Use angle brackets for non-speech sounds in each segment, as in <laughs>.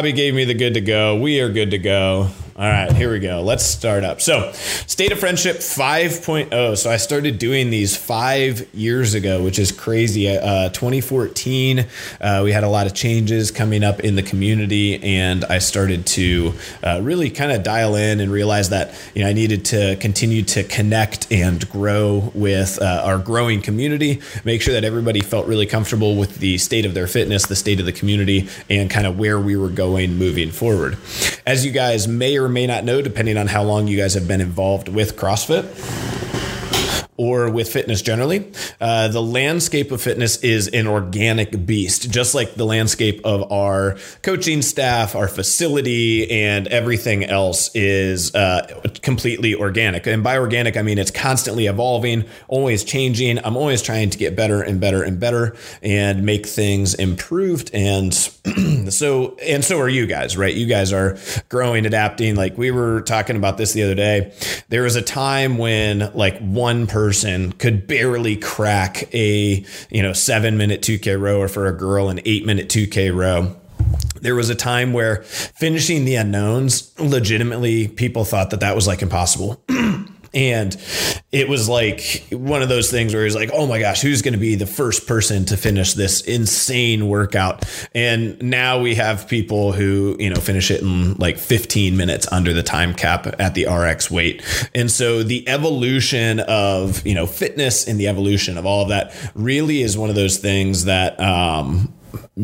Bobby gave me the good to go. We are good to go. All right, here we go. Let's start up. So, State of Friendship 5.0. So, I started doing these five years ago, which is crazy. Uh, 2014, uh, we had a lot of changes coming up in the community, and I started to uh, really kind of dial in and realize that you know I needed to continue to connect and grow with uh, our growing community, make sure that everybody felt really comfortable with the state of their fitness, the state of the community, and kind of where we were going moving forward. As you guys may or may not know, depending on how long you guys have been involved with CrossFit or with fitness generally. Uh, the landscape of fitness is an organic beast, just like the landscape of our coaching staff, our facility, and everything else is uh, completely organic. And by organic, I mean it's constantly evolving, always changing. I'm always trying to get better and better and better and make things improved. And <clears throat> so, and so are you guys, right? You guys are growing, adapting. Like we were talking about this the other day. There was a time when like one person person could barely crack a you know seven minute 2k row or for a girl an eight minute 2k row. There was a time where finishing the unknowns legitimately people thought that that was like impossible <clears throat> And it was like one of those things where he's like, oh my gosh, who's going to be the first person to finish this insane workout? And now we have people who, you know, finish it in like 15 minutes under the time cap at the RX weight. And so the evolution of, you know, fitness and the evolution of all of that really is one of those things that, um,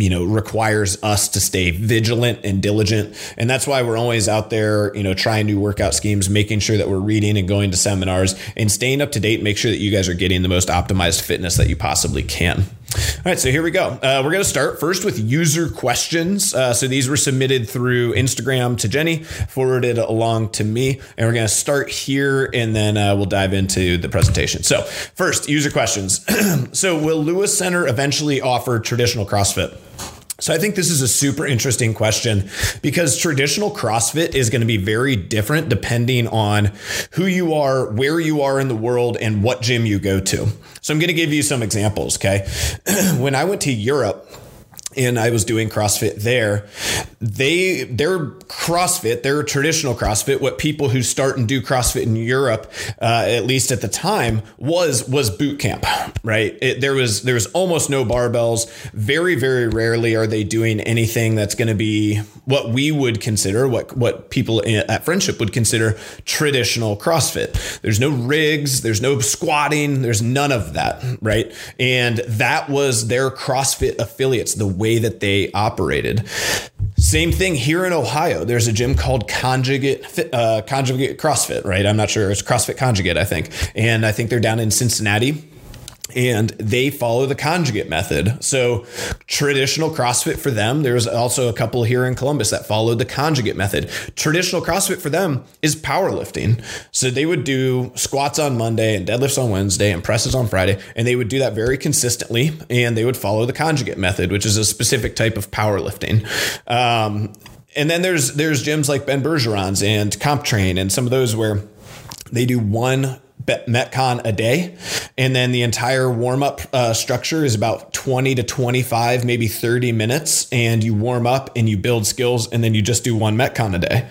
you know requires us to stay vigilant and diligent and that's why we're always out there you know trying new workout schemes making sure that we're reading and going to seminars and staying up to date make sure that you guys are getting the most optimized fitness that you possibly can all right, so here we go. Uh, we're going to start first with user questions. Uh, so these were submitted through Instagram to Jenny, forwarded along to me, and we're going to start here, and then uh, we'll dive into the presentation. So first, user questions. <clears throat> so will Lewis Center eventually offer traditional CrossFit? So I think this is a super interesting question because traditional CrossFit is going to be very different depending on who you are, where you are in the world, and what gym you go to. So I'm going to give you some examples. Okay. <clears throat> when I went to Europe, and I was doing CrossFit there. They their CrossFit, their traditional CrossFit, what people who start and do CrossFit in Europe, uh, at least at the time, was was boot camp. Right, it, there was there was almost no barbells. Very very rarely are they doing anything that's going to be what we would consider what what people at Friendship would consider traditional CrossFit. There's no rigs, there's no squatting, there's none of that. Right, and that was their CrossFit affiliates. The way that they operated. Same thing here in Ohio. There's a gym called Conjugate uh, Conjugate CrossFit, right? I'm not sure. It's CrossFit Conjugate, I think, and I think they're down in Cincinnati and they follow the conjugate method. So, traditional CrossFit for them, there's also a couple here in Columbus that followed the conjugate method. Traditional CrossFit for them is powerlifting. So, they would do squats on Monday and deadlifts on Wednesday and presses on Friday, and they would do that very consistently. And they would follow the conjugate method, which is a specific type of powerlifting. Um, and then there's there's gyms like Ben Bergeron's and CompTrain and some of those where they do one Metcon a day. And then the entire warm up uh, structure is about 20 to 25, maybe 30 minutes. And you warm up and you build skills, and then you just do one Metcon a day.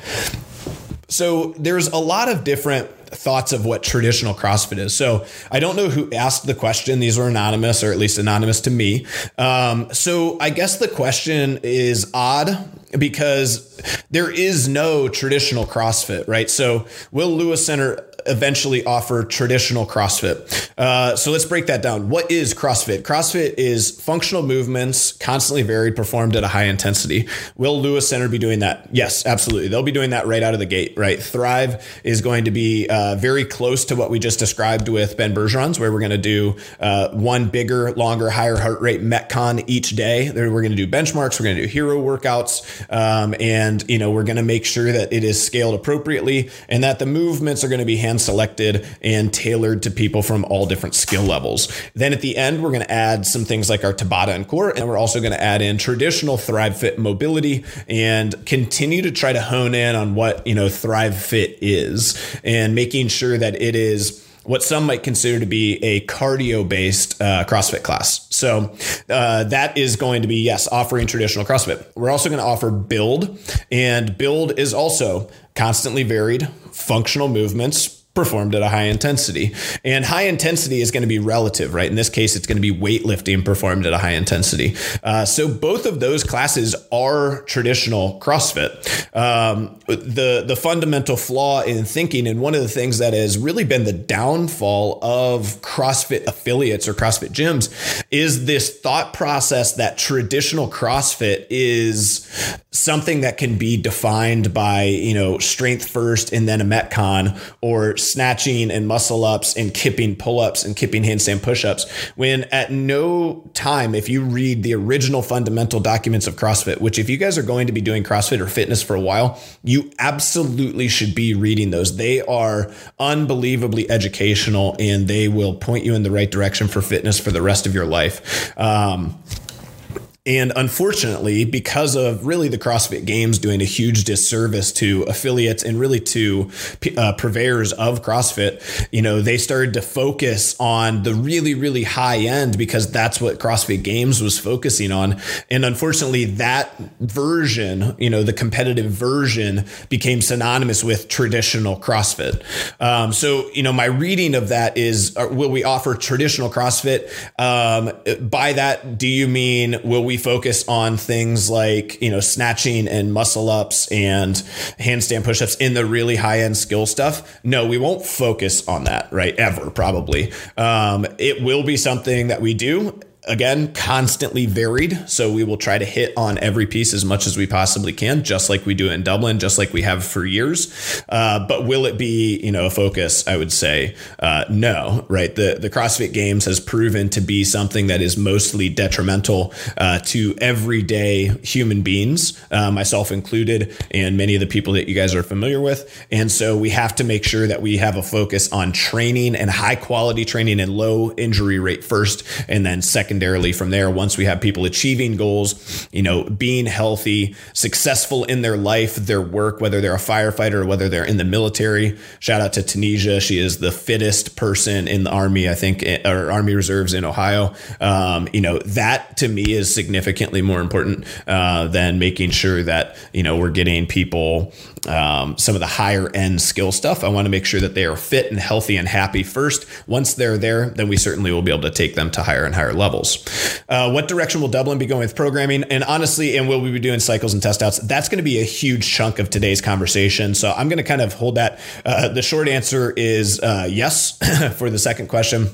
So there's a lot of different thoughts of what traditional CrossFit is. So I don't know who asked the question. These were anonymous, or at least anonymous to me. Um, so I guess the question is odd because there is no traditional CrossFit, right? So will Lewis Center eventually offer traditional CrossFit. Uh, so let's break that down. What is CrossFit? CrossFit is functional movements, constantly varied, performed at a high intensity. Will Lewis Center be doing that? Yes, absolutely. They'll be doing that right out of the gate, right? Thrive is going to be uh, very close to what we just described with Ben Bergeron's, where we're going to do uh, one bigger, longer, higher heart rate Metcon each day. We're going to do benchmarks. We're going to do hero workouts. Um, and, you know, we're going to make sure that it is scaled appropriately and that the movements are going to be hand hand selected and tailored to people from all different skill levels. Then at the end, we're going to add some things like our Tabata and core, and we're also going to add in traditional Thrive Fit mobility and continue to try to hone in on what, you know, Thrive Fit is and making sure that it is what some might consider to be a cardio based uh, CrossFit class. So uh, that is going to be, yes, offering traditional CrossFit. We're also going to offer build, and build is also constantly varied functional movements performed at a high intensity. And high intensity is going to be relative, right? In this case, it's going to be weightlifting performed at a high intensity. Uh, so both of those classes are traditional CrossFit. Um, the the fundamental flaw in thinking, and one of the things that has really been the downfall of CrossFit affiliates or CrossFit gyms, is this thought process that traditional CrossFit is something that can be defined by you know strength first and then a metcon or snatching and muscle ups and kipping pull ups and kipping handstand push ups. When at no time, if you read the original fundamental documents of CrossFit, which if you guys are going to be doing CrossFit or fitness for a while, you absolutely should be reading those. They are unbelievably educational and they will point you in the right direction for fitness for the rest of your life. Um, and unfortunately, because of really the CrossFit Games doing a huge disservice to affiliates and really to uh, purveyors of CrossFit, you know, they started to focus on the really, really high end because that's what CrossFit Games was focusing on. And unfortunately, that version, you know, the competitive version became synonymous with traditional CrossFit. Um, so, you know, my reading of that is uh, will we offer traditional CrossFit? Um, by that, do you mean will we focus on things like, you know, snatching and muscle ups and handstand push ups in the really high end skill stuff. No, we won't focus on that, right? Ever, probably. Um, it will be something that we do again, constantly varied. So we will try to hit on every piece as much as we possibly can, just like we do in Dublin, just like we have for years. Uh, but will it be, you know, a focus? I would say uh, no. Right. The the CrossFit Games has proven to be something that is mostly detrimental uh, to everyday human beings, uh, myself included, and many of the people that you guys are familiar with. And so we have to make sure that we have a focus on training and high quality training and low injury rate first, and then second secondarily from there once we have people achieving goals you know being healthy successful in their life their work whether they're a firefighter or whether they're in the military. Shout out to tunisia. She is the fittest person in the army i think eh, or army reserves in ohio. Um, you know that to me is significantly more important uh, than making sure that you know we're getting people um, some of the higher end skill stuff. I want to make sure that they are fit and healthy and happy first. Once they're there, then we certainly will be able to take them to higher and higher levels. Uh, what direction will Dublin be going with programming? And honestly, and will we be doing cycles and test outs? That's going to be a huge chunk of today's conversation. So I'm going to kind of hold that. Uh, the short answer is uh, yes <laughs> for the second question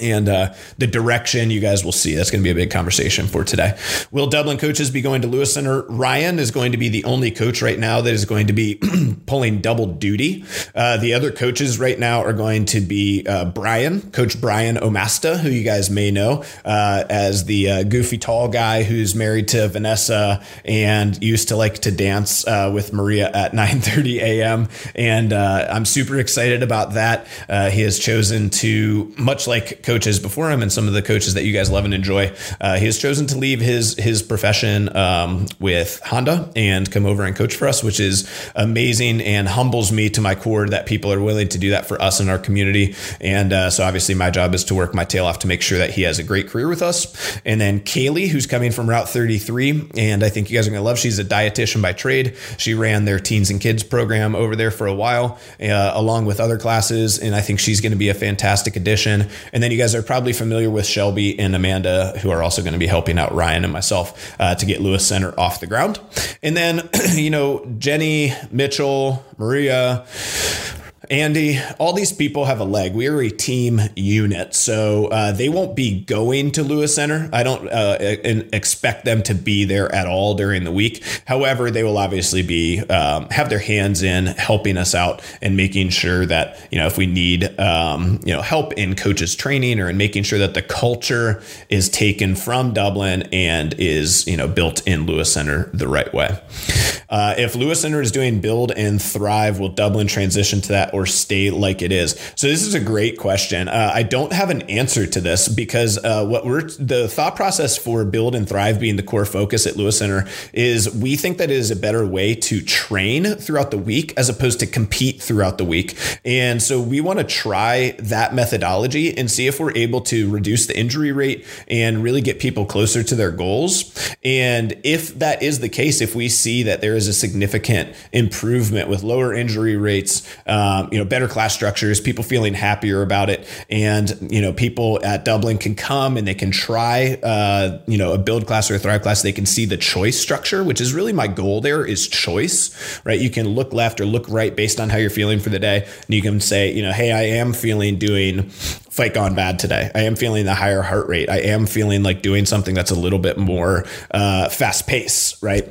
and uh, the direction you guys will see. That's going to be a big conversation for today. Will Dublin coaches be going to Lewis Center? Ryan is going to be the only coach right now that is going to be <clears throat> pulling double duty. Uh, the other coaches right now are going to be uh, Brian, Coach Brian Omasta, who you guys may know uh, as the uh, goofy tall guy who's married to Vanessa and used to like to dance uh, with Maria at <laughs> 9:30 a.m. And I'm super excited about that. he has chosen to, much like coaches before him and some of the coaches that you guys love and enjoy. Uh, he has chosen to leave his his profession um, with Honda and come over and coach for us, which is amazing and humbles me to my core that people are willing to do that for us in our community. And uh, so obviously my job is to work my tail off to make sure that he has a great career with us. And then Kaylee, who's coming from Route 33, and I think you guys are going to love. She's a dietitian by trade. She ran their teens and kids program over there for a while, uh, along with other classes, and I think she's going to be a fantastic addition. And then you guys are probably familiar with Shelby and Amanda, who are also going to be helping out Ryan and myself uh, to get Lewis Center off the ground. And then, <clears throat> you know, Jenny, Mitchell, Maria, Andy, all these people have a leg. We are a team unit, so uh, they won't be going to Lewis Center. I don't uh, expect them to be there at all during the week. However, they will obviously be um, have their hands in helping us out and making sure that you know if we need um, you know help in coaches training or in making sure that the culture is taken from Dublin and is you know built in Lewis Center the right way. Uh, if Lewis Center is doing build and thrive, will Dublin transition to that or stay like it is? So this is a great question. Uh, I don't have an answer to this because uh, what we're the thought process for build and thrive being the core focus at Lewis Center is we think that it is a better way to train throughout the week as opposed to compete throughout the week. And so we want to try that methodology and see if we're able to reduce the injury rate and really get people closer to their goals. And if that is the case, if we see that there is a significant improvement with lower injury rates, um, you know, better class structures, people feeling happier about it, and you know, people at Dublin can come and they can try, uh, you know, a build class or a thrive class. They can see the choice structure, which is really my goal. There is choice, right? You can look left or look right based on how you're feeling for the day, and you can say, you know, hey, I am feeling doing fight gone bad today. I am feeling the higher heart rate. I am feeling like doing something that's a little bit more uh, fast pace, right?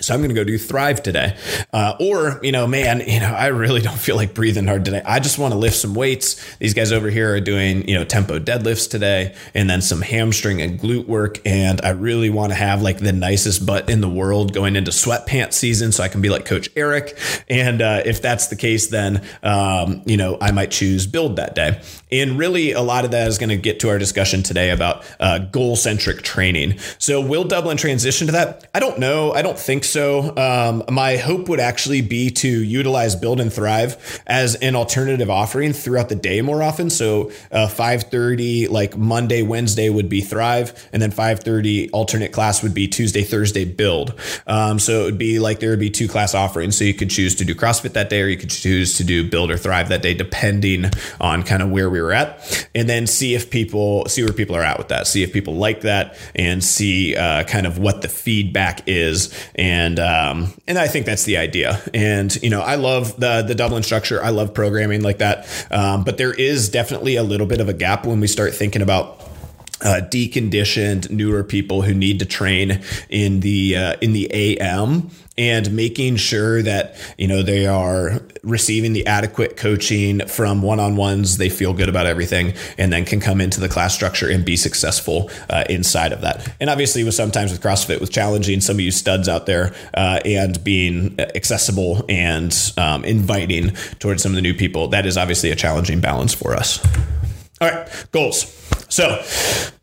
So I'm going to go do Thrive today. Uh, or, you know, man, you know, I really don't feel like breathing hard today. I just want to lift some weights. These guys over here are doing, you know, tempo deadlifts today and then some hamstring and glute work. And I really want to have like the nicest butt in the world going into sweatpants season so I can be like Coach Eric. And uh, if that's the case, then, um, you know, I might choose build that day. And really, a lot of that is going to get to our discussion today about uh, goal centric training. So, will Dublin transition to that? I don't know. I don't think so. Um, my hope would actually be to utilize Build and Thrive as an alternative offering throughout the day more often. So, uh, 5:30, like Monday, Wednesday would be Thrive, and then 5:30 alternate class would be Tuesday, Thursday Build. Um, so it would be like there would be two class offerings. So you could choose to do CrossFit that day, or you could choose to do Build or Thrive that day, depending on kind of where we were at, and then see if people see where people are at with that. See if people like that, and see uh, kind of what the feedback is, and um, and I think that's the idea. And you know, I love the the Dublin structure. I love programming like that, um, but there is definitely a little bit of a gap when we start thinking about uh, deconditioned newer people who need to train in the uh, in the AM and making sure that you know they are receiving the adequate coaching from one-on-ones they feel good about everything and then can come into the class structure and be successful uh, inside of that. And obviously with sometimes with crossfit with challenging some of you studs out there uh, and being accessible and um, inviting towards some of the new people that is obviously a challenging balance for us. All right goals so,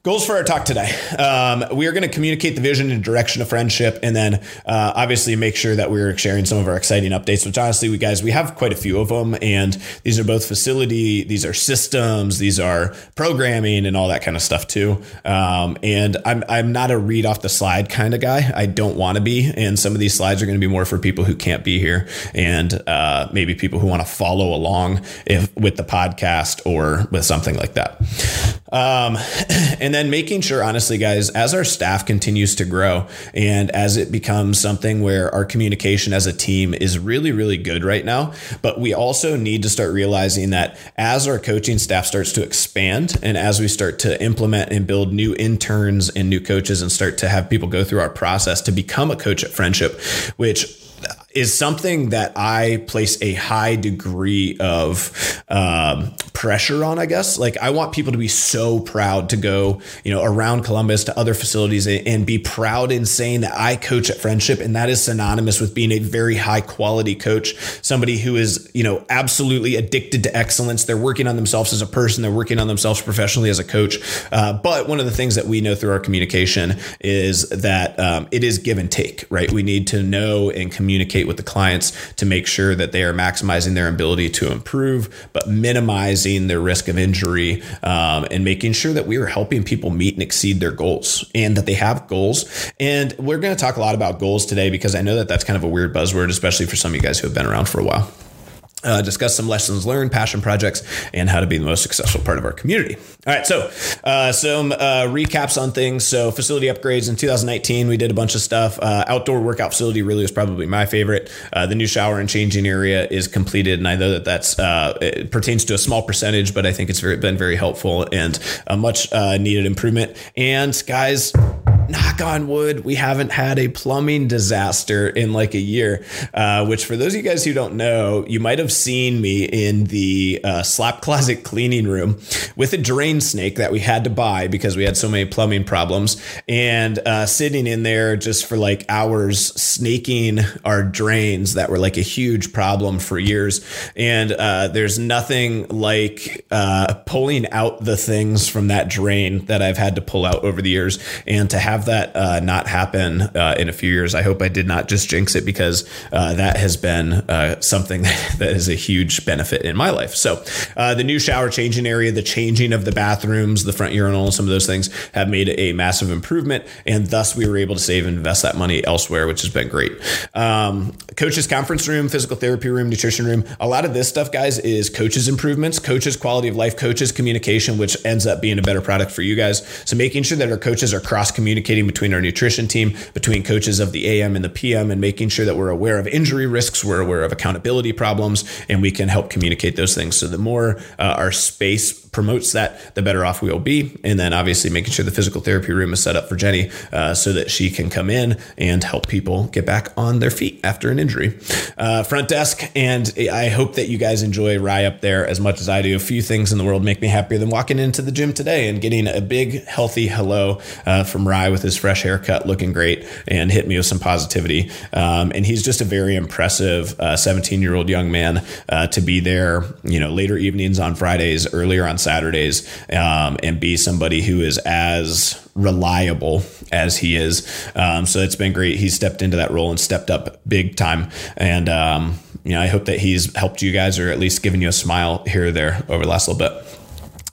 goals for our talk today. Um, we are going to communicate the vision and direction of friendship, and then uh, obviously make sure that we're sharing some of our exciting updates. Which honestly, we guys, we have quite a few of them, and these are both facility, these are systems, these are programming, and all that kind of stuff too. Um, and I'm I'm not a read off the slide kind of guy. I don't want to be, and some of these slides are going to be more for people who can't be here, and uh, maybe people who want to follow along if with the podcast or with something like that. Um, <clears throat> and then making sure, honestly, guys, as our staff continues to grow and as it becomes something where our communication as a team is really, really good right now, but we also need to start realizing that as our coaching staff starts to expand and as we start to implement and build new interns and new coaches and start to have people go through our process to become a coach at Friendship, which is something that I place a high degree of um, pressure on, I guess. Like, I want people to be so proud to go, you know, around Columbus to other facilities and be proud in saying that I coach at Friendship. And that is synonymous with being a very high quality coach, somebody who is, you know, absolutely addicted to excellence. They're working on themselves as a person, they're working on themselves professionally as a coach. Uh, but one of the things that we know through our communication is that um, it is give and take, right? We need to know and communicate communicate with the clients to make sure that they are maximizing their ability to improve, but minimizing their risk of injury um, and making sure that we are helping people meet and exceed their goals and that they have goals. And we're going to talk a lot about goals today because I know that that's kind of a weird buzzword, especially for some of you guys who have been around for a while uh, discuss some lessons learned, passion projects, and how to be the most successful part of our community. All right, so uh, some uh, recaps on things. So, facility upgrades in 2019, we did a bunch of stuff. Uh, outdoor workout facility really was probably my favorite. Uh, the new shower and changing area is completed, and I know that that's uh, it pertains to a small percentage, but I think it's very, been very helpful and a much needed improvement. And guys, knock on wood, we haven't had a plumbing disaster in like a year. Uh, which, for those of you guys who don't know, you might have seen me in the uh, slap closet cleaning room with a drain snake that we had to buy because we had so many plumbing problems, and uh, sitting in there just for like hours snaking our drains that were like a huge problem for years. And uh, there's nothing like uh, pulling out the things from that drain that I've had to pull out over the years, and to have that uh, not happen uh, in a few years. I hope I did not just jinx it because uh, that has been uh, something <laughs> that is a huge benefit in my life. So uh, the new shower changing area, the changing of the bathrooms, the front urinal, some of those things have made a massive improvement, and thus we were able to save and invest that money elsewhere, which has been great. Um, coaches conference room, physical therapy room, nutrition room. A lot of this stuff, guys, is coaches improvements, coaches quality of life, coaches communication, which ends up being a better product for you guys. So making sure that our coaches are cross communicating between our nutrition team, between coaches of the AM and the PM, and making sure that we're aware of injury risks, we're aware of accountability problems, and we can help communicate those things. So the more uh, our space promotes that, the better off we will be. And then obviously making sure the physical therapy room is set up for Jenny uh, so that she can come in and help people get back on their feet after an injury. Uh, front desk, and I hope that you guys enjoy Rye up there as much as I do. A few things in the world make me happier than walking into the gym today and getting a big, healthy hello uh, from Rye with his fresh haircut, looking great, and hit me with some positivity. Um, and he's just a very impressive 17 uh, year old young man uh, to be there, you know, later evenings on Fridays, earlier on Saturdays um, and be somebody who is as reliable as he is. Um, so it's been great. He's stepped into that role and stepped up big time. And, um, you know, I hope that he's helped you guys or at least given you a smile here or there over the last little bit.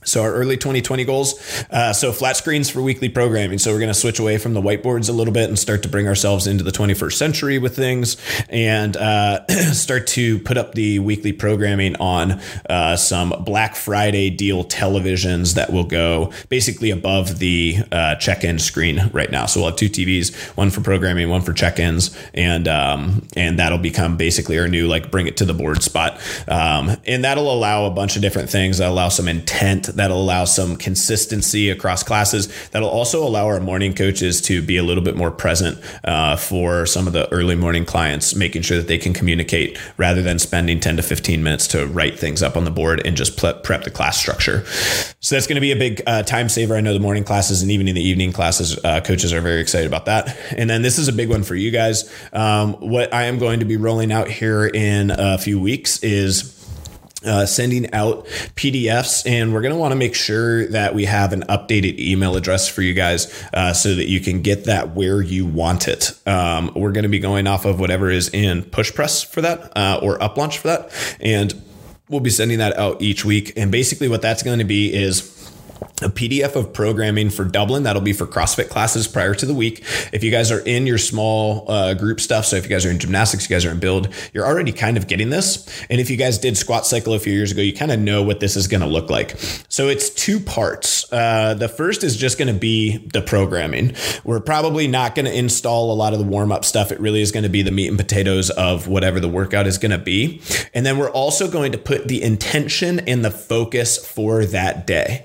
So our early 2020 goals. Uh, so flat screens for weekly programming. So we're going to switch away from the whiteboards a little bit and start to bring ourselves into the 21st century with things, and uh, <clears throat> start to put up the weekly programming on uh, some Black Friday deal televisions that will go basically above the uh, check-in screen right now. So we'll have two TVs, one for programming, one for check-ins, and um, and that'll become basically our new like bring it to the board spot, um, and that'll allow a bunch of different things. That'll allow some intent That'll allow some consistency across classes. That'll also allow our morning coaches to be a little bit more present uh, for some of the early morning clients, making sure that they can communicate rather than spending 10 to 15 minutes to write things up on the board and just prep the class structure. So that's going to be a big uh, time saver. I know the morning classes and even in the evening classes, uh, coaches are very excited about that. And then this is a big one for you guys. Um, what I am going to be rolling out here in a few weeks is uh, sending out PDFs, and we're going to want to make sure that we have an updated email address for you guys uh, so that you can get that where you want it. Um, we're going to be going off of whatever is in PushPress for that uh, or UpLaunch for that, and we'll be sending that out each week. And basically, what that's going to be is a PDF of programming for Dublin. That'll be for CrossFit classes prior to the week. If you guys are in your small uh, group stuff, so if you guys are in gymnastics, you guys are in build, you're already kind of getting this. And if you guys did squat cycle a few years ago, you kind of know what this is going to look like. So it's two parts. Uh, the first is just going to be the programming. We're probably not going to install a lot of the warm up stuff. It really is going to be the meat and potatoes of whatever the workout is going to be. And then we're also going to put the intention and the focus for that day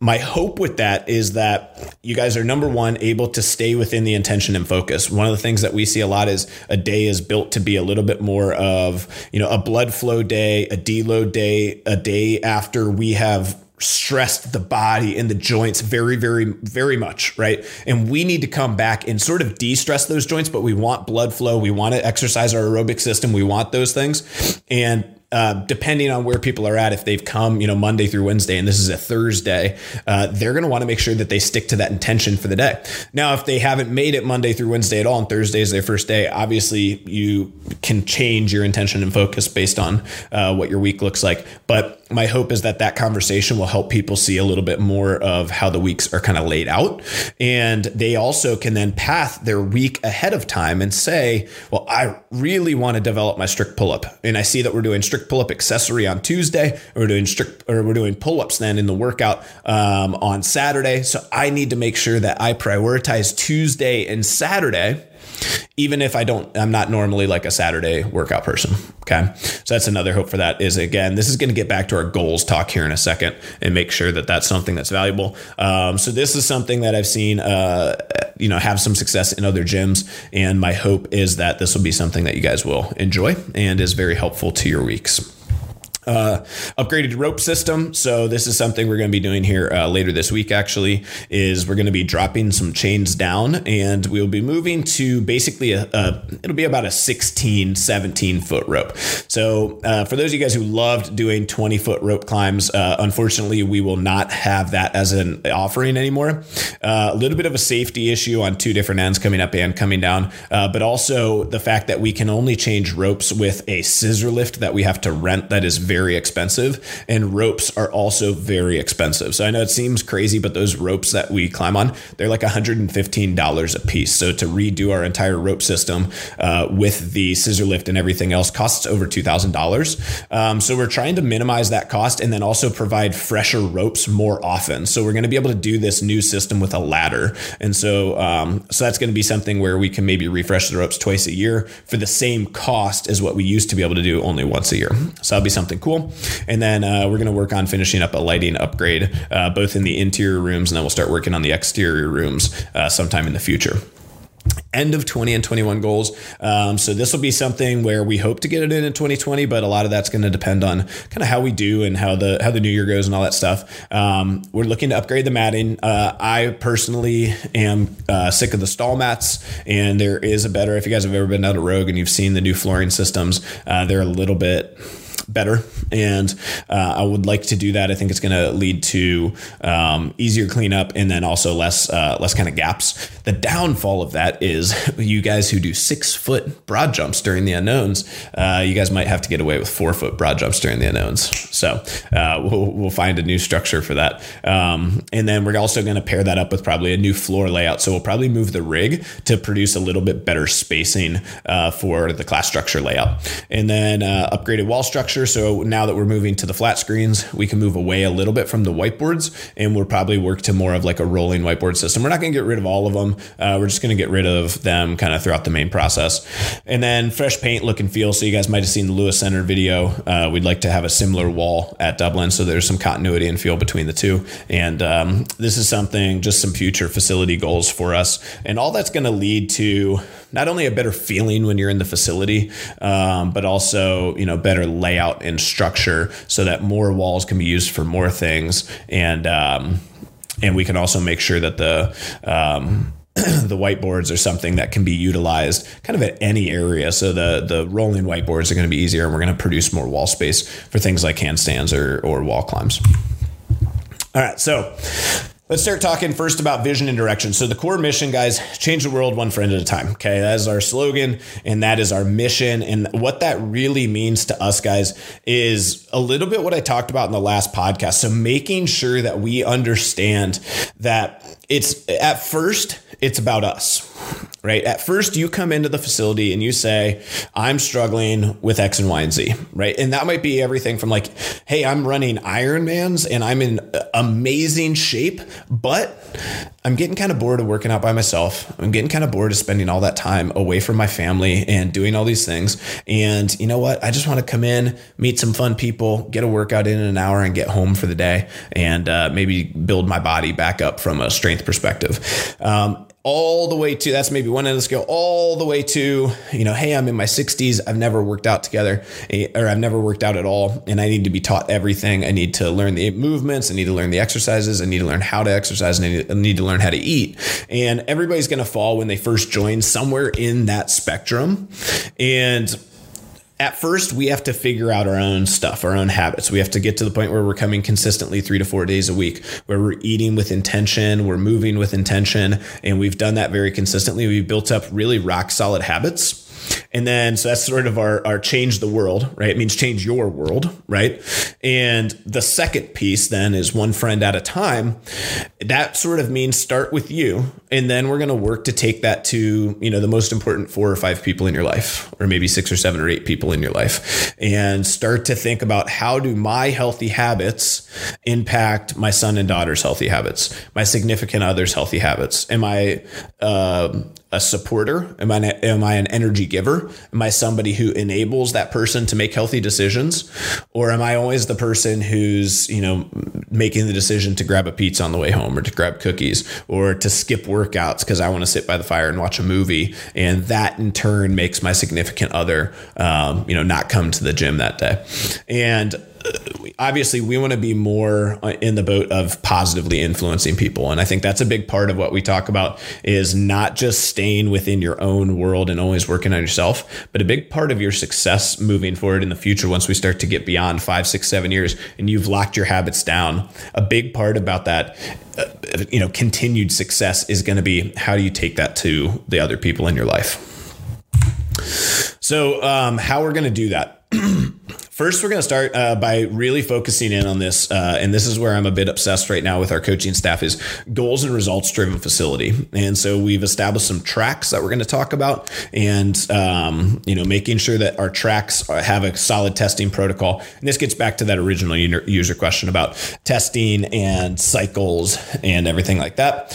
my hope with that is that you guys are number one able to stay within the intention and focus. One of the things that we see a lot is a day is built to be a little bit more of you know a blood flow day a deload day a day after we have stressed the body and the joints very very very much right? And we need to come back and sort of de-stress those joints but we want blood flow. We want to exercise our aerobic system. We want those things. And uh, depending on where people are at, if they've come, you know, Monday through Wednesday, and this is a Thursday, uh, they're going to want to make sure that they stick to that intention for the day. Now, if they haven't made it Monday through Wednesday at all, and Thursday is their first day, obviously you can change your intention and focus based on uh, what your week looks like. But my hope is that that conversation will help people see a little bit more of how the weeks are kind of laid out. And they also can then path their week ahead of time and say, well, I really want to develop my strict pull up. And I see that we're doing strict pull up accessory on Tuesday, or we're doing strict, or we're doing pull ups then in the workout um, on Saturday. So I need to make sure that I prioritize Tuesday and Saturday even if I don't, I'm not normally like a Saturday workout person. Okay. So that's another hope for that is again, this is going to get back to our goals talk here in a second and make sure that that's something that's valuable. Um, so this is something that I've seen, uh, you know have some success in other gyms. And my hope is that this will be something that you guys will enjoy and is very helpful to your weeks. Uh, upgraded rope system. So this is something we're going to be doing here uh, later this week. Actually, is we're going to be dropping some chains down, and we'll be moving to basically a, a it'll be about a 16, 17 foot rope. So uh, for those of you guys who loved doing 20 foot rope climbs, uh, unfortunately, we will not have that as an offering anymore. Uh, a little bit of a safety issue on two different ends, coming up and coming down, uh, but also the fact that we can only change ropes with a scissor lift that we have to rent. That is very very expensive, and ropes are also very expensive. So I know it seems crazy, but those ropes that we climb on, they're like $115 a piece. So to redo our entire rope system uh, with the scissor lift and everything else costs over $2,000. Um, so we're trying to minimize that cost and then also provide fresher ropes more often. So we're going to be able to do this new system with a ladder. And so, um, so that's going to be something where we can maybe refresh the ropes twice a year for the same cost as what we used to be able to do only once a year. So that'll be something cool. And then uh, we're going to work on finishing up a lighting upgrade, uh, both in the interior rooms, and then we'll start working on the exterior rooms uh, sometime in the future end of 20 and 21 goals. Um, so this will be something where we hope to get it in in 2020, but a lot of that's going to depend on kind of how we do and how the how the new year goes and all that stuff. Um, we're looking to upgrade the matting. Uh, I personally am uh, sick of the stall mats, and there is a better. If you guys have ever been down to Rogue and you've seen the new flooring systems, uh, they're a little bit better. And uh, I would like to do that. I think it's going to lead to um, easier cleanup and then also less uh, less kind of gaps. The downfall of that is <laughs> you guys who do six foot broad jumps during the unknowns, uh, you guys might have to get away with four foot broad jumps during the unknowns. So uh, we'll, we'll find a new structure for that. Um, and then we're also going to pair that up with probably a new floor layout. So we'll probably move the rig to produce a little bit better spacing uh, for the class structure layout. And then uh, upgraded wall structure structure. So now that we're moving to the flat screens, we can move away a little bit from the whiteboards and we'll probably work to more of like a rolling whiteboard system. We're not going to get rid of all of them. Uh, we're just going to get rid of them kind of throughout the main process. And then fresh paint, look and feel. So you guys might have seen the Lewis Center video. Uh, we'd like to have a similar wall at Dublin. So there's some continuity and feel between the two. And um, this is something, just some future facility goals for us. And all that's going to lead to not only a better feeling when you're in the facility, um, but also, you know, better layout and structure so that more walls can be used for more things and um, and we can also make sure that the um, <clears throat> the whiteboards are something that can be utilized kind of at any area. So the the rolling whiteboards are going to be easier, and we're going to produce more wall space for things like handstands or or wall climbs. All right, so Let's start talking first about vision and direction. So, the core mission, guys, change the world one friend at a time. Okay. That is our slogan and that is our mission. And what that really means to us, guys, is a little bit what I talked about in the last podcast. So, making sure that we understand that it's at first, it's about us right? At first, you come into the facility and you say, I'm struggling with X and Y and Z, right? And that might be everything from like, hey, I'm running Ironmans and I'm in amazing shape, but I'm getting kind of bored of working out by myself. I'm getting kind of bored of spending all that time away from my family and doing all these things. And you know what? I just want to come in, meet some fun people, get a workout in an hour, and get home for the day, and uh, maybe build my body back up from a strength perspective. Um, all the way to that's maybe one end of the scale, all the way to, you know, hey, I'm in my 60s. I've never worked out together eh, or I've never worked out at all. And I need to be taught everything. I need to learn the movements. I need to learn the exercises. I need to learn how to exercise and I need to learn how to eat. And everybody's going to fall when they first join somewhere in that spectrum. And at first we have to figure out our own stuff, our own habits. We have to get to the point where we're coming consistently three to four days a week, where we're eating with intention, we're moving with intention, and we've done that very consistently. We've built up really rock solid habits and then, so that's sort of our, our change the world, right? It means change your world, right? And the second piece then is one friend at a time. That sort of means start with you. And then we're going to work to take that to, you know, the most important four or five people in your life, or maybe six or seven or eight people in your life, and start to think about how do my healthy habits impact my son and daughter's healthy habits, my significant other's healthy habits? Am I, uh, a supporter? Am I am I an energy giver? Am I somebody who enables that person to make healthy decisions, or am I always the person who's you know making the decision to grab a pizza on the way home, or to grab cookies, or to skip workouts because I want to sit by the fire and watch a movie, and that in turn makes my significant other um, you know not come to the gym that day, and obviously we want to be more in the boat of positively influencing people and i think that's a big part of what we talk about is not just staying within your own world and always working on yourself but a big part of your success moving forward in the future once we start to get beyond five six seven years and you've locked your habits down a big part about that uh, you know continued success is going to be how do you take that to the other people in your life? So um, how we're going to do that <clears throat> First, we're going to start uh, by really focusing in on this, uh, and this is where I'm a bit obsessed right now with our coaching staff is goals and results driven facility. And so we've established some tracks that we're going to talk about, and um, you know, making sure that our tracks have a solid testing protocol. And this gets back to that original user question about testing and cycles and everything like that.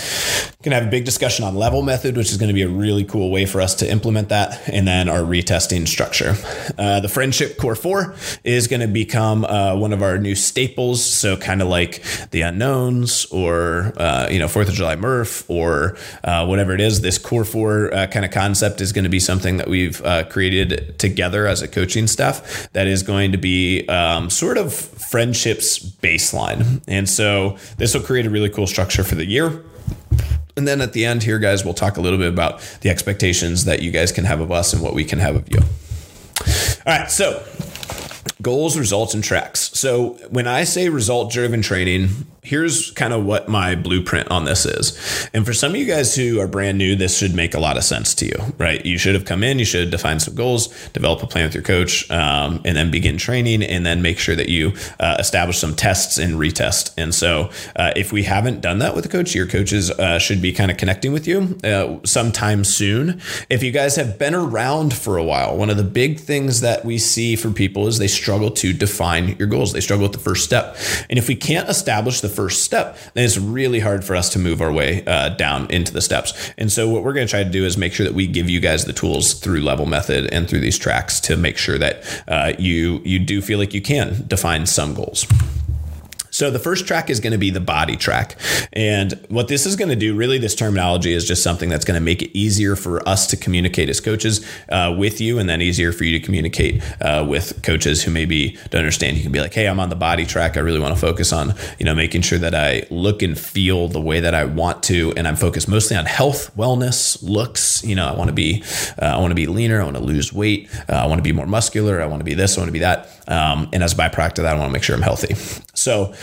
Going to have a big discussion on level method, which is going to be a really cool way for us to implement that, and then our retesting structure. Uh, the friendship core four is going to become uh, one of our new staples. So kind of like the unknowns or, uh, you know, 4th of July Murph or uh, whatever it is, this core four uh, kind of concept is going to be something that we've uh, created together as a coaching staff that is going to be um, sort of friendships baseline. And so this will create a really cool structure for the year. And then at the end here, guys, we'll talk a little bit about the expectations that you guys can have of us and what we can have of you. All right, so goals, results, and tracks. So when I say result driven training, here's kind of what my blueprint on this is. And for some of you guys who are brand new, this should make a lot of sense to you, right? You should have come in, you should define some goals, develop a plan with your coach, um, and then begin training, and then make sure that you uh, establish some tests and retest. And so, uh, if we haven't done that with a coach, your coaches uh, should be kind of connecting with you uh, sometime soon. If you guys have been around for a while, one of the big things that we see for people is they struggle to define your goals. They struggle with the first step. And if we can't establish the first step, then it's really hard for us to move our way uh, down into the steps. And so, what we're going to try to do is make sure that we give you guys the tools through level method and through these tracks to make sure that uh, you you do feel like you can define some goals. So the first track is going to be the body track. And what this is going to do, really, this terminology is just something that's going to make it easier for us to communicate as coaches uh, with you, and then easier for you to communicate uh, with coaches who maybe don't understand. You can be like, "Hey, I'm on the body track. I really want to focus on, you know, making sure that I look and feel the way that I want to, and I'm focused mostly on health, wellness, looks. You know, I want to be, uh, I want to be leaner. I want to lose weight. Uh, I want to be more muscular. I want to be this. I want to be that. Um, and as a byproduct of that, I want to make sure I'm healthy. So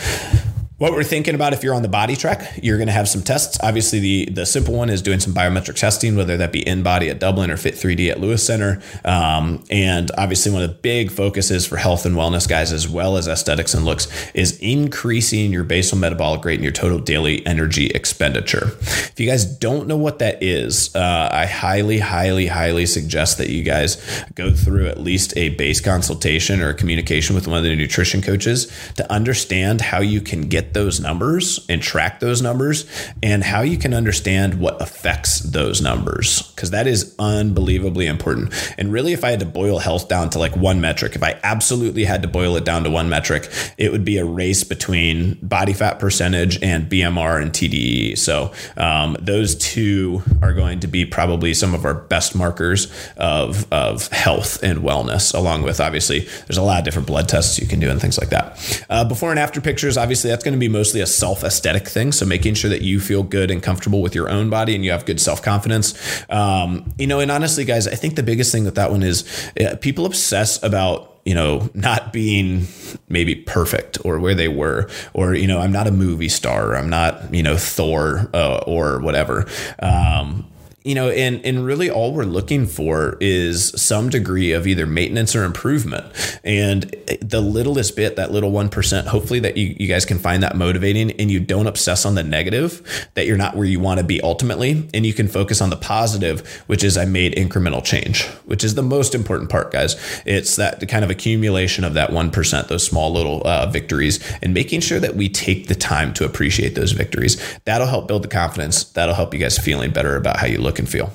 what we're thinking about if you're on the body track, you're going to have some tests. Obviously, the the simple one is doing some biometric testing, whether that be InBody at Dublin or Fit3D at Lewis Center. Um, and obviously, one of the big focuses for health and wellness guys, as well as aesthetics and looks, is increasing your basal metabolic rate and your total daily energy expenditure. If you guys don't know what that is, uh, I highly, highly, highly suggest that you guys go through at least a base consultation or a communication with one of the nutrition coaches to understand how you can get those numbers and track those numbers and how you can understand what affects those numbers because that is unbelievably important. And really, if I had to boil health down to like one metric, if I absolutely had to boil it down to one metric, it would be a race between body fat percentage and BMR and TDE. So um, those two are going to be probably some of our best markers of, of health and wellness, along with obviously there's a lot of different blood tests you can do and things like that. Uh, before and after pictures, obviously that's going to be mostly a self aesthetic thing. So making sure that you feel good and comfortable with your own body and you have good self confidence. Um, you know, and honestly, guys, I think the biggest thing with that one is uh, people obsess about you know, not being maybe perfect or where they were, or, you know, I'm not a movie star, or I'm not, you know, Thor uh, or whatever. Um, you know, and and really all we're looking for is some degree of either maintenance or improvement. And the littlest bit, that little one percent, hopefully that you, you guys can find that motivating and you don't obsess on the negative, that you're not where you want to be ultimately, and you can focus on the positive, which is I made incremental change, which is the most important part, guys. It's that kind of accumulation of that one percent, those small little uh, victories, and making sure that we take the time to appreciate those victories. That'll help build the confidence. That'll help you guys feeling better about how you look look and feel.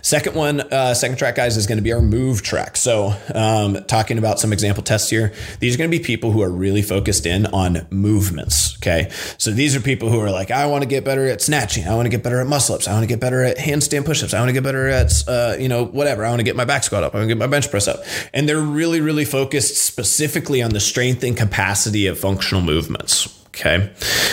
Second one, uh, second track, guys, is going to be our move track. So, um, talking about some example tests here, these are going to be people who are really focused in on movements. Okay. So, these are people who are like, I want to get better at snatching. I want to get better at muscle ups. I want to get better at handstand push ups. I want to get better at, uh, you know, whatever. I want to get my back squat up. I want to get my bench press up. And they're really, really focused specifically on the strength and capacity of functional movements. Okay.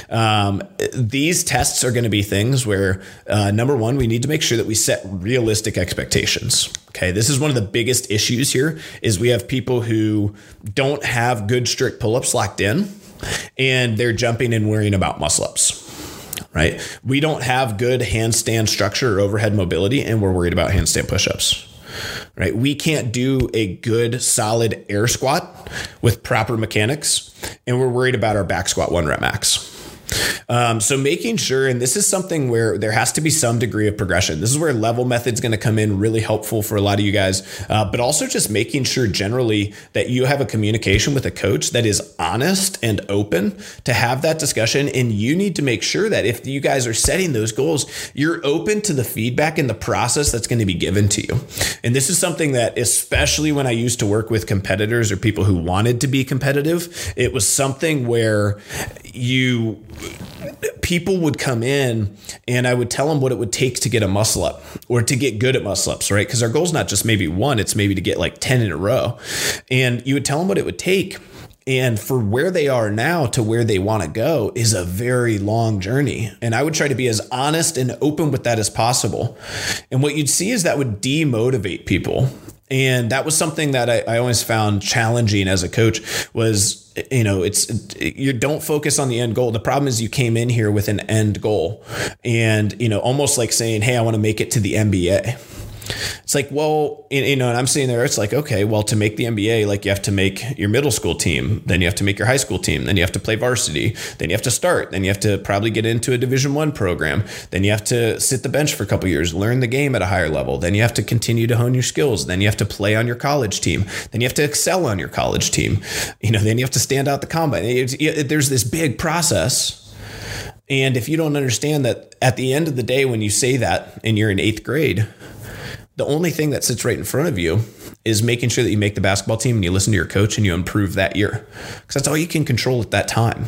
Um, these tests are going to be things where, uh, number one, we need to make sure that we set realistic expectations. Okay. This is one of the biggest issues here is we have people who don't have good strict pull-ups locked in and they're jumping and worrying about muscle ups. Right. We don't have good handstand structure or overhead mobility and we're worried about handstand push-ups right? We can't do a good solid air squat with proper mechanics, and we're worried about our back squat one rep max. Um, so making sure, and this is something where there has to be some degree of progression. This is where level method's going to come in really helpful for a lot of you guys, uh, but also just making sure generally that you have a communication with a coach that is honest and open to have that discussion. And you need to make sure that if you guys are setting those goals, you're open to the feedback and the process that's going to be given to you. And this is something that, especially when I used to work with competitors or people who wanted to be competitive, it was something where you people would come in and I would tell them what it would take to get a muscle up or to get good at muscle ups, right? Because our goal is not just maybe one, it's maybe to get like 10 in a row. And you would tell them what it would take. And for where they are now to where they want to go is a very long journey. And I would try to be as honest and open with that as possible. And what you'd see is that would demotivate people and that was something that I, I, always found challenging as a coach was you know it's you don't focus on the end goal. The problem is you came in here with an end goal and you know almost like saying hey i want to make it to the nba it's like, well, you know, and I'm sitting there, it's like, okay, well, to make the NBA, like you have to make your middle school team, then you have to make your high school team, then you have to play varsity, then you have to start, then you have to probably get into a division one program, then you have to sit the bench for a couple years, learn the game at a higher level, then you have to continue to hone your skills, then you have to play on your college team, then you have to excel on your college team, you know, then you have to stand out the combine. there's this big process. And if you don't understand that at the end of the day, when you say that and you're in eighth grade, the only thing that sits right in front of you is making sure that you make the basketball team and you listen to your coach and you improve that year. Because that's all you can control at that time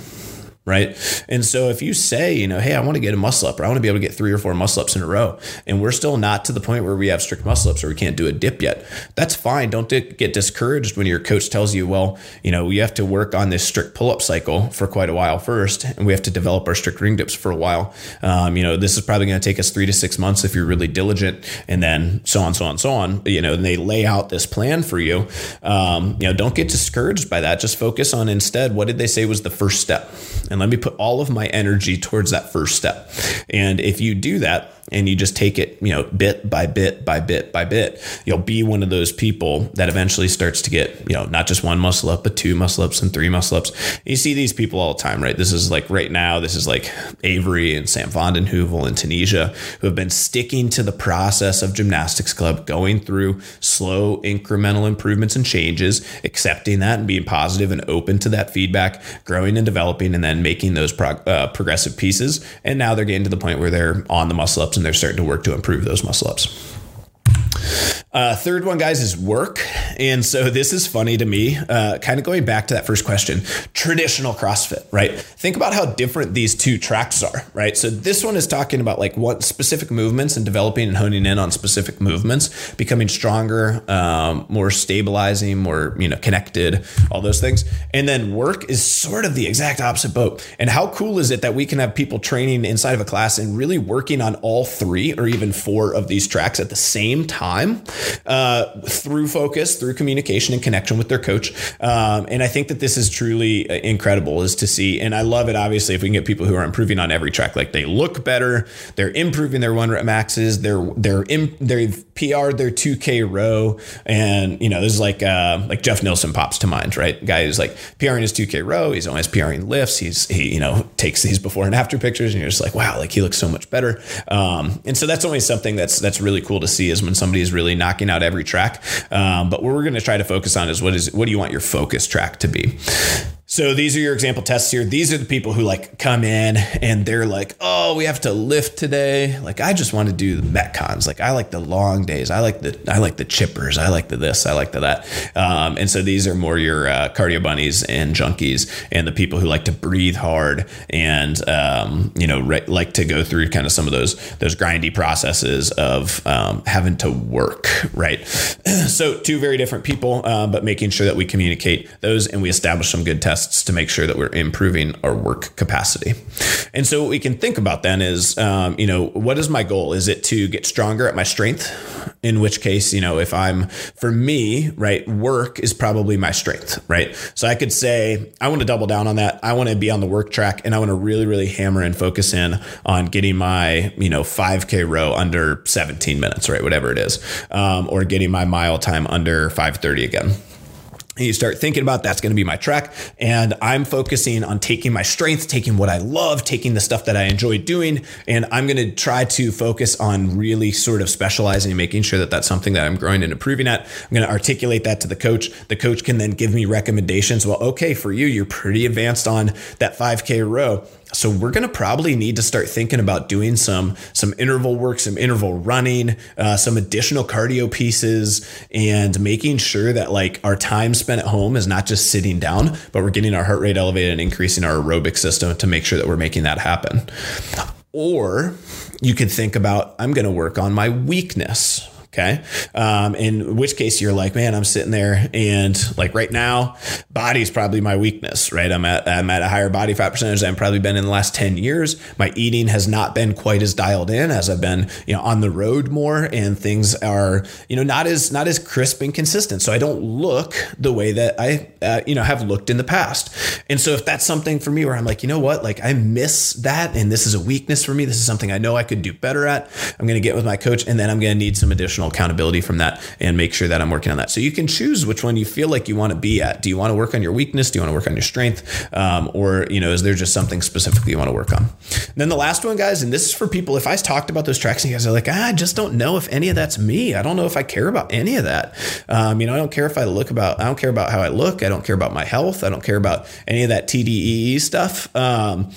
right? And so if you say, you know, hey, I want to get a muscle up or I want to be able to get three or four muscle ups in a row, and we're still not to the point where we have strict muscle ups or we can't do a dip yet, that's fine. Don't get discouraged when your coach tells you, well, you know, we have to work on this strict pull up cycle for quite a while first, and we have to develop our strict ring dips for a while. Um, you know, this is probably going to take us three to six months if you're really diligent, and then so on, so on, so on. You know, and they lay out this plan for you. Um, you know, don't get discouraged by that. Just focus on instead what did they say was the first step and let me put all of my energy towards that first step. And if you do that, and you just take it, you know, bit by bit by bit by bit, you'll be one of those people that eventually starts to get, you know, not just one muscle up, but two muscle ups and three muscle ups. You see these people all the time, right? This is like right now, this is like Avery and Sam Vanden Heuvel and Tunisia who have been sticking to the process of gymnastics club, going through slow incremental improvements and changes, accepting that and being positive and open to that feedback, growing and developing, and then making those prog- uh, progressive pieces. And now they're getting to the point where they're on the muscle ups and they're starting to work to improve those muscle ups. Uh, third one, guys, is work. And so this is funny to me, uh, kind of going back to that first question traditional CrossFit, right? Think about how different these two tracks are, right? So this one is talking about like what specific movements and developing and honing in on specific movements, becoming stronger, um, more stabilizing, more, you know, connected, all those things. And then work is sort of the exact opposite boat. And how cool is it that we can have people training inside of a class and really working on all three or even four of these tracks at the same time? Uh, through focus, through communication and connection with their coach. Um, and I think that this is truly uh, incredible is to see. And I love it, obviously, if we can get people who are improving on every track, like they look better, they're improving their one rep maxes, they're, they're, in, they've PR'd their 2K row. And, you know, this is like, uh, like Jeff Nielsen pops to mind, right? Guy who's like PRing his 2K row. He's always PRing lifts. He's, he, you know, takes these before and after pictures and you're just like, wow, like he looks so much better. Um, and so that's always something that's, that's really cool to see is when somebody is really knocking out every track. Um, but what we're going to try to focus on is what is what do you want your focus track to be? So these are your example tests here. These are the people who like come in and they're like, "Oh, we have to lift today." Like I just want to do the metcons. Like I like the long days. I like the I like the chippers. I like the this. I like the that. Um, and so these are more your uh, cardio bunnies and junkies and the people who like to breathe hard and um, you know re- like to go through kind of some of those those grindy processes of um, having to work. Right. <clears throat> so two very different people, um, but making sure that we communicate those and we establish some good tests tests to make sure that we're improving our work capacity. And so what we can think about then is, um, you know, what is my goal? Is it to get stronger at my strength? In which case, you know, if I'm for me, right, work is probably my strength, right? So I could say, I want to double down on that. I want to be on the work track and I want to really, really hammer and focus in on getting my, you know, 5K row under 17 minutes, right? Whatever it is, um, or getting my mile time under 530 again and you start thinking about that's going to be my track and i'm focusing on taking my strength taking what i love taking the stuff that i enjoy doing. And i'm going to try to focus on really sort of specializing and making sure that that's something that i'm growing and improving at. I'm going to articulate that to the coach. The coach can then give me recommendations. Well okay for you you're pretty advanced on that 5k row so we're going to probably need to start thinking about doing some some interval work, some interval running, uh, some additional cardio pieces, and making sure that like our time spent at home is not just sitting down, but we're getting our heart rate elevated and increasing our aerobic system to make sure that we're making that happen. Or you could think about I'm going to work on my weakness Okay. Um, in which case you're like, man, I'm sitting there and like right now, body's probably my weakness, right? I'm at, I'm at a higher body fat percentage than I've probably been in the last 10 years. My eating has not been quite as dialed in as I've been, you know, on the road more and things are, you know, not as, not as crisp and consistent. So I don't look the way that I, uh, you know, have looked in the past. And so if that's something for me where I'm like, you know what, like I miss that and this is a weakness for me. This is something I know I could do better at. I'm going to get with my coach and then I'm going to need some additional accountability from that and make sure that I'm working on that. So you can choose which one you feel like you want to be at. Do you want to work on your weakness? Do you want to work on your strength? Um, or, you know, is there just something specifically you want to work on? And then the last one, guys, and this is for people, if I talked about those tracks and you guys are like, ah, I just don't know if any of that's me. I don't know if I care about any of that. Um, you know, I don't care if I look about, I don't care about how I look. I don't care about my health. I don't care about any of that TDEE stuff. Um,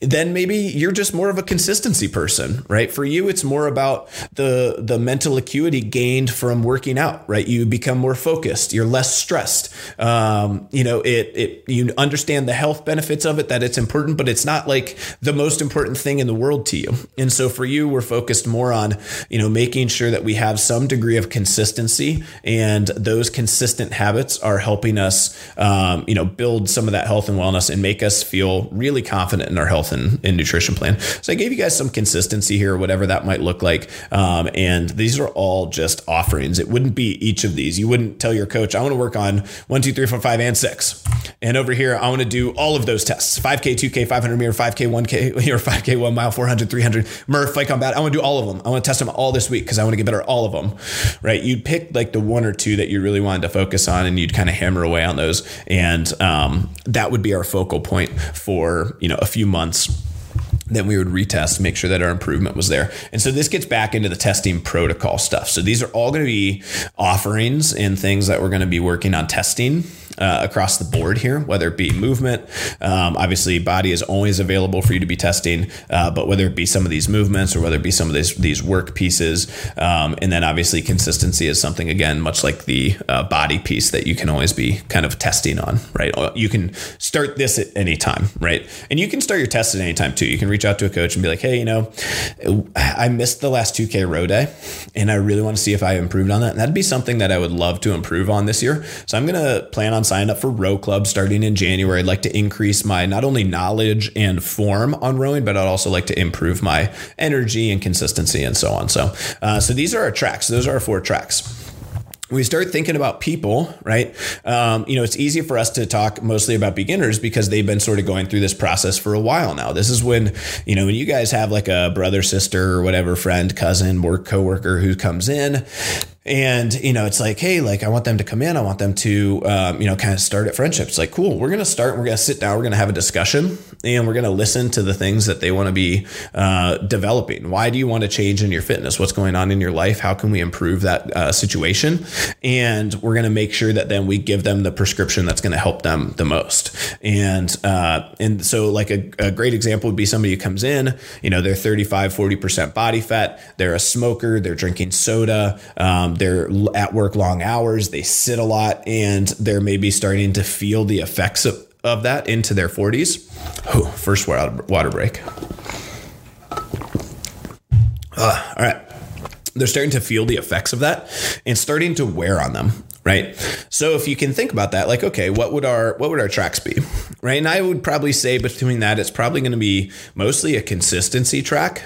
then maybe you're just more of a consistency person, right? For you, it's more about the, the mental acuity gained from working out, right? You become more focused. You're less stressed. Um, you know, it, it, you understand the health benefits of it, that it's important, but it's not like the most important thing in the world to you. And so for you, we're focused more on, you know, making sure that we have some degree of consistency and those consistent habits are helping us, um, you know, build some of that health and wellness and make us feel really confident in our health and, and nutrition plan. So I gave you guys some consistency here, whatever that might look like. Um, and these are all all just offerings. It wouldn't be each of these. You wouldn't tell your coach, I want to work on one, two, three, four, five, and six. And over here, I want to do all of those tests 5K, 2K, 500 meter, 5K, 1K, <laughs> or 5K, 1 mile, 400, 300, Murph, fight combat. I want to do all of them. I want to test them all this week because I want to get better at all of them, right? You'd pick like the one or two that you really wanted to focus on and you'd kind of hammer away on those. And um, that would be our focal point for, you know, a few months then we would retest, make sure that our improvement was there. And so this gets back into the testing protocol stuff. So these are all going to be offerings and things that we're going to be working on testing uh, across the board here, whether it be movement. Um, obviously, body is always available for you to be testing, uh, but whether it be some of these movements or whether it be some of these these work pieces, um, and then obviously consistency is something again, much like the uh, body piece that you can always be kind of testing on, right? Uh, you can start this at any time, right? And you can start your test at any time too. You can reach out to a coach and be like, hey, you know, I missed the last 2K row day, and I really want to see if I improved on that. And that'd be something that I would love to improve on this year. So I'm to plan on sign up for row club starting in January. I'd like to increase my not only knowledge and form on rowing, but I'd also like to improve my energy and consistency and so on. So, uh, so these are our tracks. Those are our four tracks we start thinking about people, right? Um, you know, it's easy for us to talk mostly about beginners because they've been sort of going through this process for a while now. This is when, you know, when you guys have like a brother, sister, or whatever, friend, cousin, work coworker who comes in and, you know, it's like, hey, like I want them to come in. I want them to, um, you know, kind of start at friendships. Like, cool, we're to start. We're to sit down. We're to have a discussion and we're going to listen to the things that they want to be uh, developing. Why do you want to change in your fitness? What's going on in your life? How can we improve that uh, situation? And we're going to make sure that then we give them the prescription that's going to help them the most. And uh, and so like a, a great example would be somebody who comes in, you know, they're 35, 40% body fat, they're a smoker, they're drinking soda, um, they're at work long hours, they sit a lot, and they're maybe starting to feel the effects of, of that into their 40s. Oh, first water, break. Uh, all right. They're starting to feel the effects of that and starting to wear on them right so if you can think about that like okay what would our what would our tracks be right and i would probably say between that it's probably going to be mostly a consistency track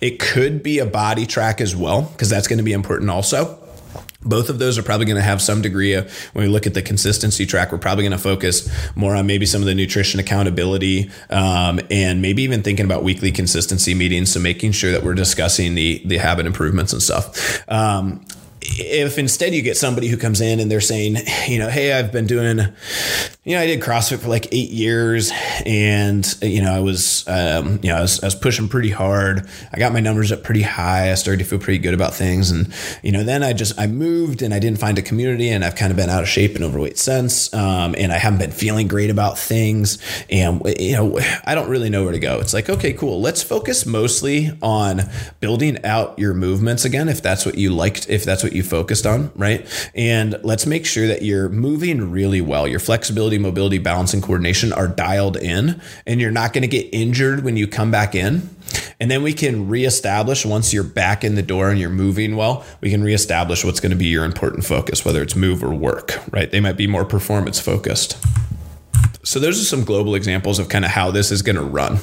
it could be a body track as well because that's going to be important also both of those are probably going to have some degree of when we look at the consistency track we're probably going to focus more on maybe some of the nutrition accountability um, and maybe even thinking about weekly consistency meetings so making sure that we're discussing the the habit improvements and stuff. Um, if instead you get somebody who comes in and they're saying, you know, hey, I've been doing, you know, I did CrossFit for like eight years, and you know, I was, um, you know, I was, I was pushing pretty hard. I got my numbers up pretty high. I started to feel pretty good about things, and you know, then I just I moved and I didn't find a community, and I've kind of been out of shape and overweight since, um, and I haven't been feeling great about things, and you know, I don't really know where to go. It's like, okay, cool. Let's focus mostly on building out your movements again, if that's what you liked, if that's what what you focused on, right? And let's make sure that you're moving really well. Your flexibility, mobility, balance, and coordination are dialed in, and you're not going to get injured when you come back in. And then we can reestablish once you're back in the door and you're moving well, we can reestablish what's going to be your important focus, whether it's move or work, right? They might be more performance focused. So, those are some global examples of kind of how this is going to run.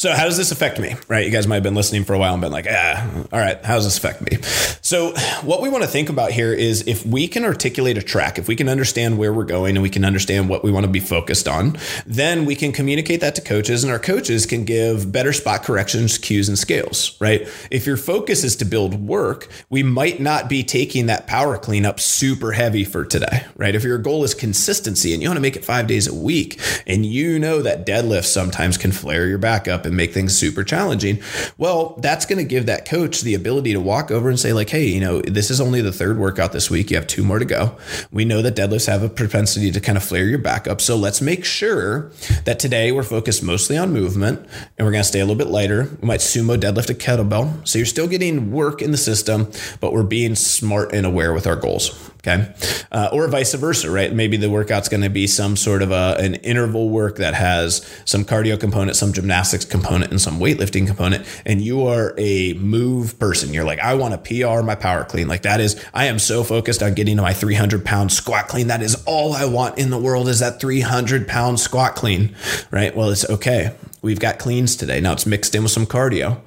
So how does this affect me? Right? You guys might have been listening for a while and been like, ah, all right, how does this affect me? So what we want to think about here is if we can articulate a track, if we can understand where we're going and we can understand what we want to be focused on, then we can communicate that to coaches and our coaches can give better spot corrections, cues, and scales, right? If your focus is to build work, we might not be taking that power cleanup super heavy for today, right? If your goal is consistency and you want to make it five days a week and you know that deadlifts sometimes can flare your back up and make things super challenging, well, that's going to give that coach the ability to walk over and say, like, hey, you know, this is only the third workout this week. You have two more to go. We know that deadlifts have a propensity to kind of flare your back up. So let's make sure that today we're focused mostly on movement and we're going to stay a little bit lighter. We might sumo deadlift a kettlebell. So you're still getting work in the system, but we're being smart and aware with our goals. Okay. Uh, or vice versa, right? Maybe the workout's going to be some sort of a, an interval work that has some cardio component, some gymnastics component, and some weightlifting component. And you are a move person. You're like, I want to PR my power clean. Like that is, I am so focused on getting to my 300 pound squat clean. That is all I want in the world is that 300 pound squat clean, right? Well, it's okay. We've got cleans today. Now it's mixed in with some cardio.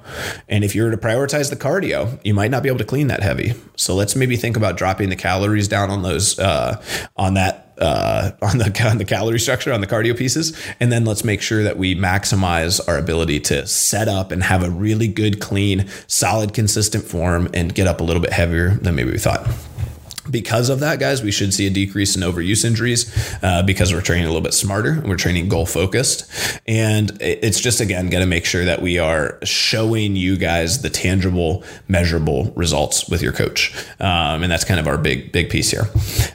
And if you were to prioritize the cardio, you might not be able to clean that heavy. So let's maybe think about dropping the calories down on those, uh, on that, uh, <laughs> on the on the calorie structure on the cardio pieces, and then let's make sure that we maximize our ability to set up and have a really good, clean, solid, consistent form, and get up a little bit heavier than maybe we thought because of that, guys, we should see a decrease in overuse injuries uh, because we're training a little bit smarter we're training goal focused. And it's just, again, going to make sure that we are showing you guys the tangible, measurable results with your coach. Um, and that's kind of our big, big piece here.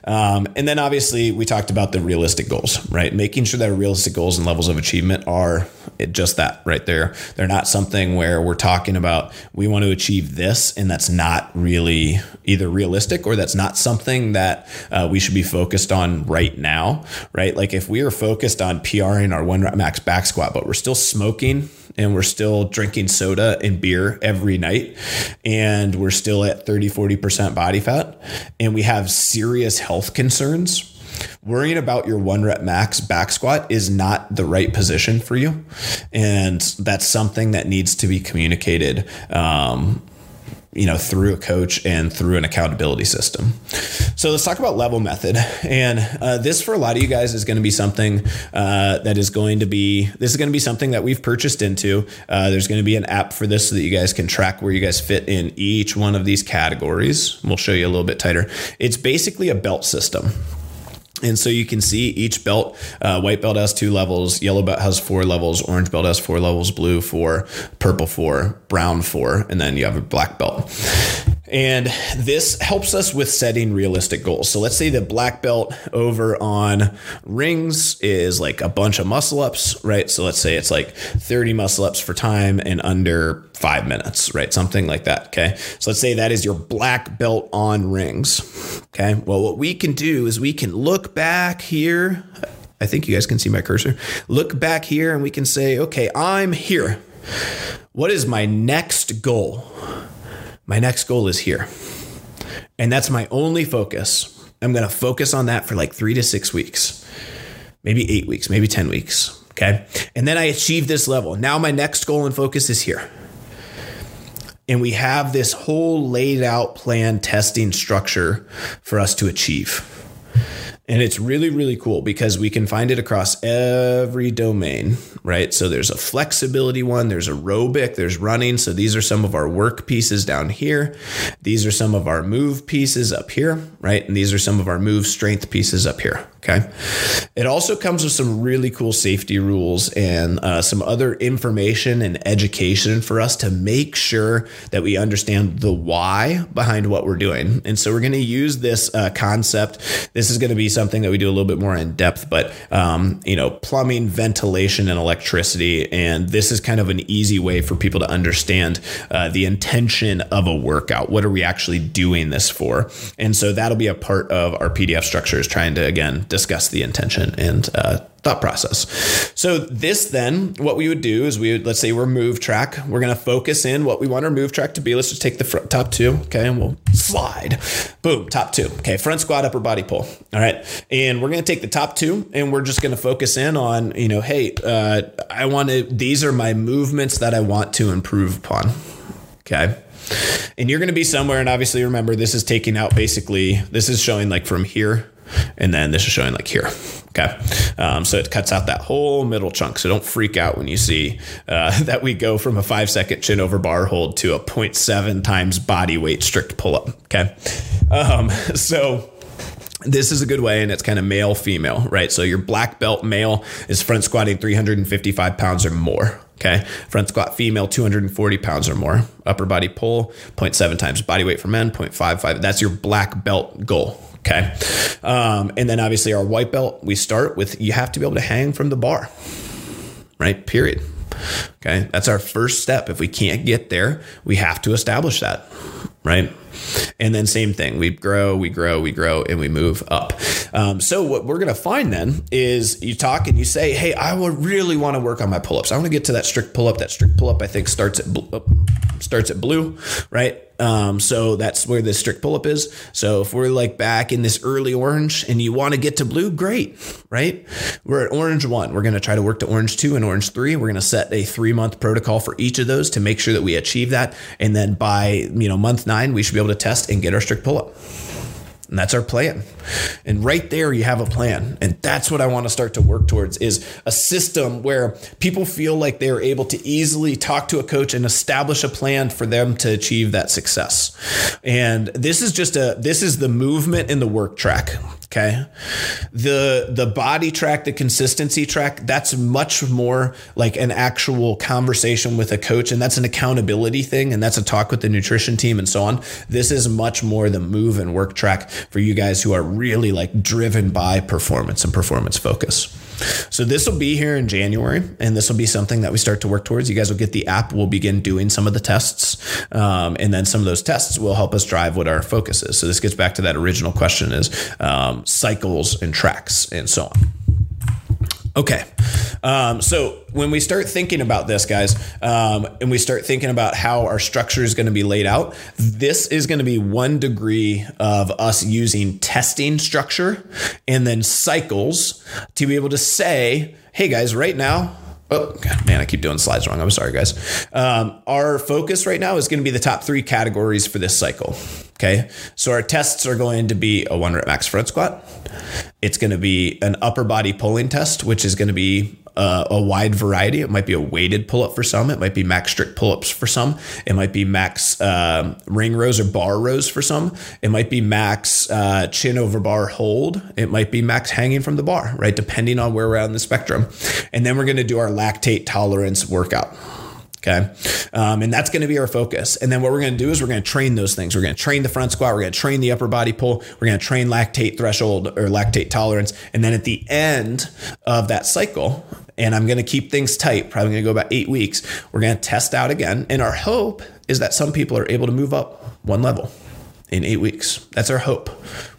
Um, and then obviously, we talked about the realistic goals, right? Making sure that realistic goals and levels of achievement are just that right there. They're not something where we're talking about we want to achieve this and that's not really either realistic or that's not something that uh, we should be focused on right now, right? Like if we are focused on PRing our one rep max back squat, but we're still smoking and we're still drinking soda and beer every night and we're still at 30, 40% body fat and we have serious health concerns worrying about your one rep max back squat is not the right position for you. And that's something that needs to be communicated um, you know through a coach and through an accountability system. So let's talk about level method. And uh, this for a lot of you guys is going to be something uh, that is going to be this is going to be something that we've purchased into. Uh, there's going to be an app for this so that you guys can track where you guys fit in each one of these categories. We'll show you a little bit tighter. It's basically a belt system And so you can see each belt, uh, white belt has two levels, yellow belt has four levels, orange belt has four levels, blue four, purple four, brown four, and then you have a black belt. And this helps us with setting realistic goals. So let's say the black belt over on rings is like a bunch of muscle ups, right? So let's say it's like 30 muscle ups for time and under five minutes, right? Something like that. Okay. So let's say that is your black belt on rings. Okay. Well, what we can do is we can look back here. I think you guys can see my cursor. Look back here and we can say, okay, I'm here. What is my next goal? My next goal is here. And that's my only focus. I'm going to focus on that for like three to six weeks, maybe eight weeks, maybe 10 weeks. Okay. And then I achieve this level. Now my next goal and focus is here. And we have this whole laid out plan testing structure for us to achieve. And it's really, really cool because we can find it across every domain, right? So there's a flexibility one, there's aerobic, there's running. So these are some of our work pieces down here. These are some of our move pieces up here, right? And these are some of our move strength pieces up here. Okay. It also comes with some really cool safety rules and uh, some other information and education for us to make sure that we understand the why behind what we're doing. And so we're to use this uh, concept. This is to be something that we do a little bit more in depth, but, um, you know, plumbing, ventilation, and electricity. And this is kind of an easy way for people to understand uh, the intention of a workout. What are we actually doing this for? And so that'll be a part of our PDF structure is trying to, again, discuss the intention and uh, thought process. So this then, what we would do is we would let's say we're move track. We're going to focus in what we want our move track to be. Let's just take the top two, okay, and we'll slide. Boom, top two. Okay, front squat, upper body pull. All right, and we're going to take the top two, and we're just going to focus in on you know, hey, uh, I want to. These are my movements that I want to improve upon. Okay. And you're going to be somewhere, and obviously remember, this is taking out basically, this is showing like from here and then this is showing like here. Okay. Um, so it cuts out that whole middle chunk. So don't freak out when you see uh, <laughs> that we go from a five second chin over bar hold to a 0.7 times body weight strict pull up. Okay. Um, <laughs> so this is a good way and it's kind of male female right so your black belt male is front squatting 355 pounds or more okay front squat female 240 pounds or more upper body pull 0.7 times body weight for men 0.55 that's your black belt goal Okay. Um, and then obviously our white belt, we start with you have to be able to hang from the bar, right? Period. Okay. That's our first step. If we can't get there, we have to establish that, right? And then same thing, we grow, we grow, we grow, and we move up. Um, so what we're gonna find then is you talk and you say, "Hey, I would really want to work on my pull-ups. I want to get to that strict pull-up. That strict pull-up, I think, starts at blue, starts at blue, right? Um, so that's where the strict pull-up is. So if we're like back in this early orange and you want to get to blue, great, right? We're at orange one. We're gonna try to work to orange two and orange three. We're gonna set a three-month protocol for each of those to make sure that we achieve that. And then by you know month nine, we should be able to test and get our strict pull up. And that's our plan. And right there you have a plan. And that's what I want to start to work towards is a system where people feel like they are able to easily talk to a coach and establish a plan for them to achieve that success. And this is just a this is the movement in the work track. Okay. The the body track, the consistency track, that's much more like an actual conversation with a coach and that's an accountability thing and that's a talk with the nutrition team and so on. This is much more the move and work track for you guys who are really like driven by performance and performance focus. So this will be here in January, and this will be something that we start to work towards. You guys will get the app. We'll begin doing some of the tests, um, and then some of those tests will help us drive what our focus is. So this gets back to that original question: is um, cycles and tracks and so on. Okay. Um, so when we start thinking about this, guys, um, and we start thinking about how our structure is going to be laid out, this is going to be one degree of us using testing structure and then cycles to be able to say, hey, guys, right now, Oh, God, man, I keep doing slides wrong. I'm sorry, guys. Um, our focus right now is going to be the top three categories for this cycle. Okay. So our tests are going to be a one rep max front squat. It's going to be an upper body pulling test, which is going to be a, a wide variety. It might be a weighted pull up for some. It might be max strict pull ups for some. It might be max um, ring rows or bar rows for some. It might be max uh, chin over bar hold. It might be max hanging from the bar, right? Depending on where we're at in the spectrum. And then we're going to do our lactate tolerance workout. Okay. Um, and that's going to be our focus. And then what we're going to do is we're going to train those things. We're going to train the front squat. We're going to train the upper body pull. We're going to train lactate threshold or lactate tolerance. And then at the end of that cycle, and I'm going to keep things tight, probably going to go about eight weeks, we're going to test out again. And our hope is that some people are able to move up one level in eight weeks. That's our hope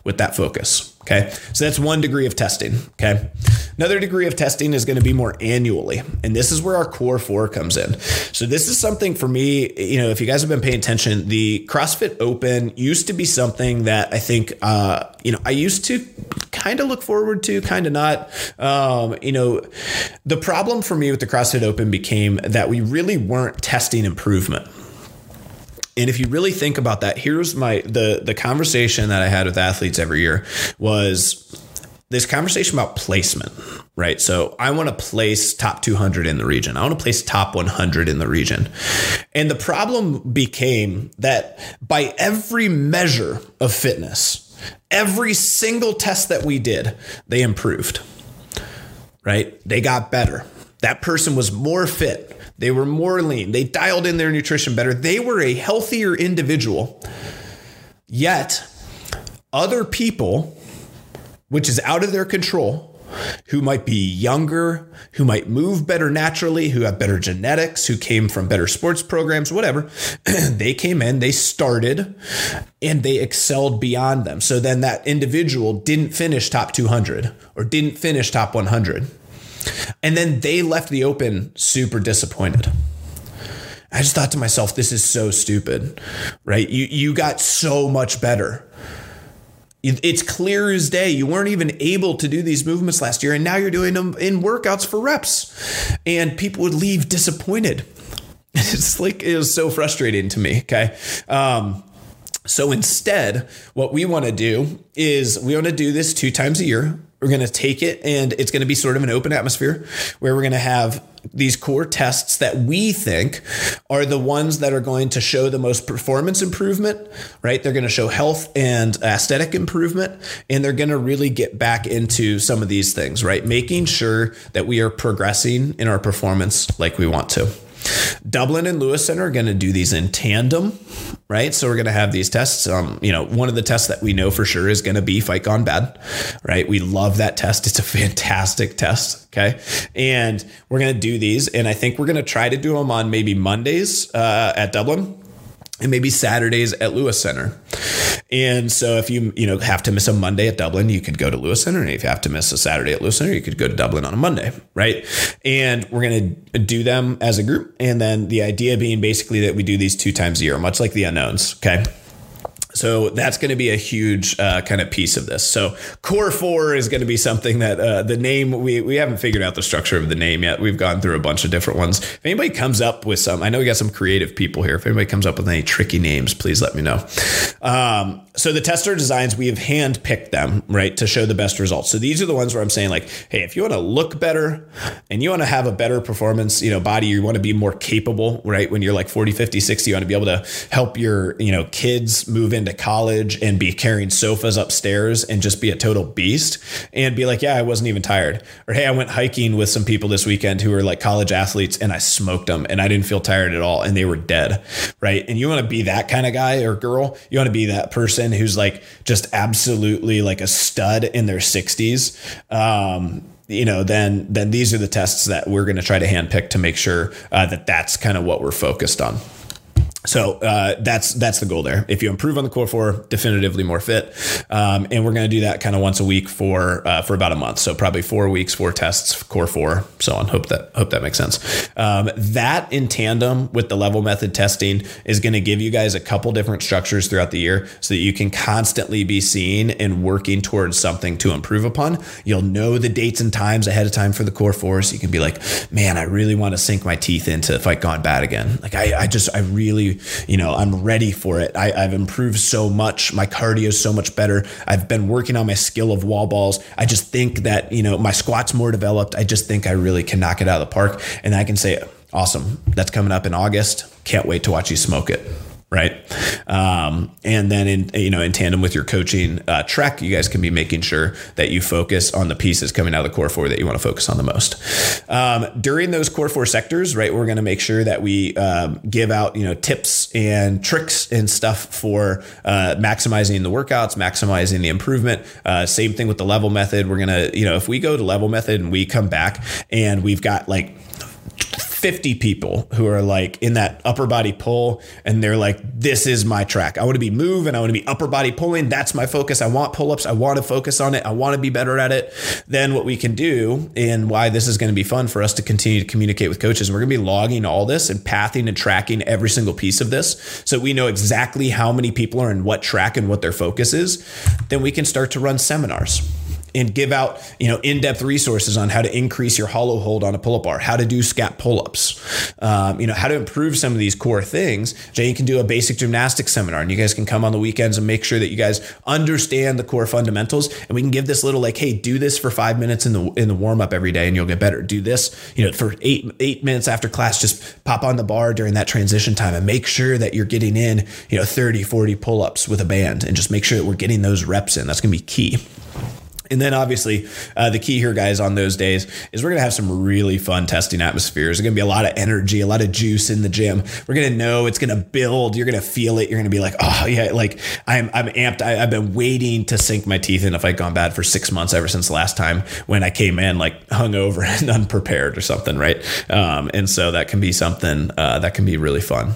with that focus. Okay. So that's one degree of testing. Okay. Another degree of testing is going to be more annually. And this is where our core four comes in. So this is something for me, you know, if you guys have been paying attention, the CrossFit Open used to be something that I think, uh, you know, I used to kind of look forward to, kind of not. Um, you know, the problem for me with the CrossFit Open became that we really weren't testing improvement. And if you really think about that, here's my the the conversation that I had with athletes every year was this conversation about placement, right? So I want to place top 200 in the region. I want to place top 100 in the region. And the problem became that by every measure of fitness, every single test that we did, they improved, right? They got better. That person was more fit. They were more lean. They dialed in their nutrition better. They were a healthier individual. Yet, other people, which is out of their control, who might be younger, who might move better naturally, who have better genetics, who came from better sports programs, whatever. <clears throat> they came in, they started, and they excelled beyond them. So then that individual didn't finish top 200 or didn't finish top 100. And then they left the open super disappointed. I just thought to myself, this is so stupid, right? You you got so much better. It's clear as day. You weren't even able to do these movements last year, and now you're doing them in workouts for reps. And people would leave disappointed. <laughs> It's like it was so frustrating to me. Okay. Um, so instead, what we want to do is we want to do this two times a year. We're going to take it and it's going to be sort of an open atmosphere where we're going to have these core tests that we think are the ones that are going to show the most performance improvement, right? They're going to show health and aesthetic improvement, and they're going to really get back into some of these things, right? Making sure that we are progressing in our performance like we want to. Dublin and Lewis Center are going to do these in tandem, right? So we're going to have these tests. Um, you know, one of the tests that we know for sure is going to be Fight Gone Bad, right? We love that test. It's a fantastic test. Okay. And we're going to do these. And I think we're going to try to do them on maybe Mondays uh, at Dublin and maybe Saturdays at Lewis Center. And so if you you know have to miss a Monday at Dublin, you could go to Lewis Center. And if you have to miss a Saturday at Lewis Center, you could go to Dublin on a Monday, right? And we're gonna do them as a group. And then the idea being basically that we do these two times a year, much like the unknowns. Okay. So that's going to be a huge uh, kind of piece of this. So core four is going to be something that uh, the name we we haven't figured out the structure of the name yet. We've gone through a bunch of different ones. If anybody comes up with some, I know we got some creative people here. If anybody comes up with any tricky names, please let me know. Um, so the tester designs we have hand picked them right to show the best results. So these are the ones where I'm saying like, hey, if you want to look better and you want to have a better performance, you know, body, you want to be more capable, right? When you're like 40, 50, 60, you want to be able to help your you know kids move into college and be carrying sofas upstairs and just be a total beast and be like, yeah, I wasn't even tired. Or hey, I went hiking with some people this weekend who were like college athletes and I smoked them and I didn't feel tired at all and they were dead. Right. And you want to be that kind of guy or girl. You want to be that person who's like just absolutely like a stud in their 60s. Um, you know, then then these are the tests that we're going to try to handpick to make sure uh, that that's kind of what we're focused on. So uh, that's that's the goal there. If you improve on the core four, definitively more fit, um, and we're going to do that kind of once a week for uh, for about a month. So probably four weeks, four tests, core four, so on. Hope that hope that makes sense. Um, that in tandem with the level method testing is going to give you guys a couple different structures throughout the year, so that you can constantly be seeing and working towards something to improve upon. You'll know the dates and times ahead of time for the core four, so you can be like, man, I really want to sink my teeth into Fight Gone Bad again. Like I, I just I really you know, I'm ready for it. I, I've improved so much. My cardio is so much better. I've been working on my skill of wall balls. I just think that, you know, my squat's more developed. I just think I really can knock it out of the park. And I can say, awesome, that's coming up in August. Can't wait to watch you smoke it right? Um, and then in you know in tandem with your coaching uh, track, you guys can be making sure that you focus on the pieces coming out of the core four that you want to focus on the most. Um, during those core four sectors, right, we're going to make sure that we um, give out you know tips and tricks and stuff for uh, maximizing the workouts, maximizing the improvement. Uh, same thing with the level method. We're gonna you know if we go to level method and we come back and we've got like 50 people who are like in that upper body pull and they're like this is my track. I want to be moving. I want to be upper body pulling. That's my focus. I want pull-ups. I want to focus on it. I want to be better at it. Then what we can do and why this is going to be fun for us to continue to communicate with coaches we're going to be logging all this and pathing and tracking every single piece of this so we know exactly how many people are in what track and what their focus is. Then we can start to run seminars and give out you know in-depth resources on how to increase your hollow hold on a pull-up bar how to do scap pull-ups um, you know how to improve some of these core things. Jay can do a basic gymnastics seminar and you guys can come on the weekends and make sure that you guys understand the core fundamentals and we can give this little like hey do this for five minutes in the in the warm-up every day and you'll get better. Do this you know for eight eight minutes after class just pop on the bar during that transition time and make sure that you're getting in you know 30 40 pull-ups with a band and just make sure that we're getting those reps in. That's going to be key and then obviously, uh, the key here, guys, on those days is we're going to have some really fun testing atmospheres. There's going to be a lot of energy, a lot of juice in the gym. We're going to know it's going to build. You're going to feel it. You're going to be like, oh, yeah, like I'm, I'm amped. I, have been waiting to sink my teeth in Fight Gone Bad for six months ever since last time when I came in like hungover <laughs> and unprepared or something, right? Um, and so that can be something uh, that can be really fun.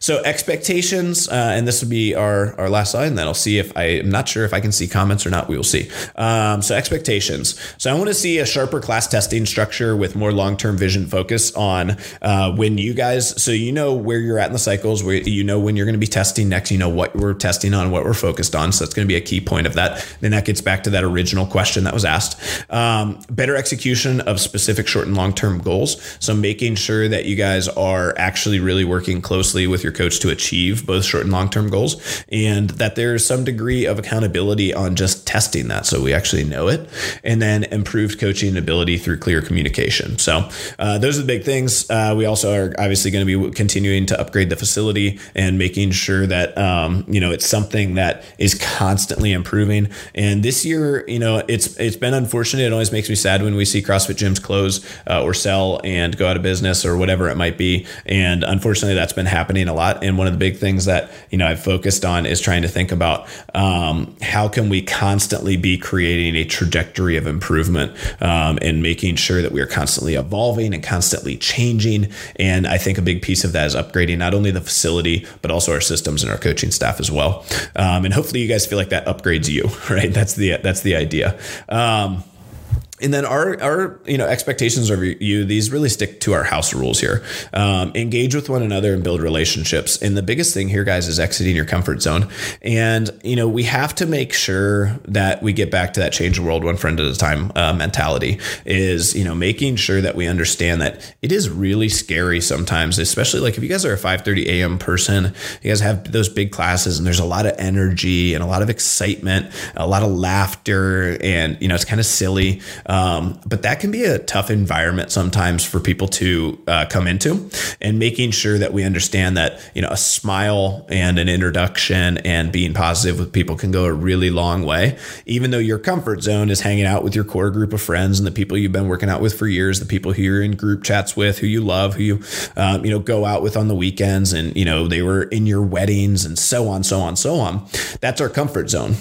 So expectations, uh, and this will be our, our last slide, and then I'll see if I, am not sure if I can see comments or not. We will see. Um, so expectations. So I want to see a sharper class testing structure with more long term vision focus on uh, when you guys, so you know where you're at in the cycles, where you know when you're going to be testing next, you know what we're testing on, what we're focused on. So that's going to be a key point of that. Then that gets back to that original question that was asked. Um, better execution of specific short and long term goals. So making sure that you guys are actually really working closely with your coach to achieve both short and long term goals, and that there's some degree of accountability on just testing that so we actually know it, and then improved coaching ability through clear communication. So uh, those are the big things. Uh, we also are obviously going to be continuing to upgrade the facility and making sure that um, you know it's something that is constantly improving. And this year, you know, it's it's been unfortunate. It always makes me sad when we see CrossFit gyms close uh, or sell and go out of business or whatever it might be. And unfortunately, that's been happening a lot. And one of the big things that you know I've focused on is trying to think about um, how can we constantly be creating a trajectory of improvement um, and making sure that we are constantly evolving and constantly changing. And I think a big piece of that is upgrading not only the facility but also our systems and our coaching staff as well. Um, and hopefully, you guys feel like that upgrades you. <laughs> Right? That's the that's the idea. Um, and then our our you know expectations of you these really stick to our house rules here. Um, engage with one another and build relationships. And the biggest thing here guys is exiting your comfort zone. And you know we have to make sure that we get back to that change the world one friend at a time uh, mentality is you know making sure that we understand that it is really scary sometimes especially like if you guys are a 5:30 a.m. person you guys have those big classes and there's a lot of energy and a lot of excitement a lot of laughter and you know it's kind of silly um, but that can be a tough environment sometimes for people to uh, come into and making sure that we understand that, you know, a smile and an introduction and being positive with people can go a really long way. Even though your comfort zone is hanging out with your core group of friends and the people you've been working out with for years, the people who you're in group chats with, who you love, who you, um, you know, go out with on the weekends and, you know, they were in your weddings and so on, so on, so on. That's our comfort zone,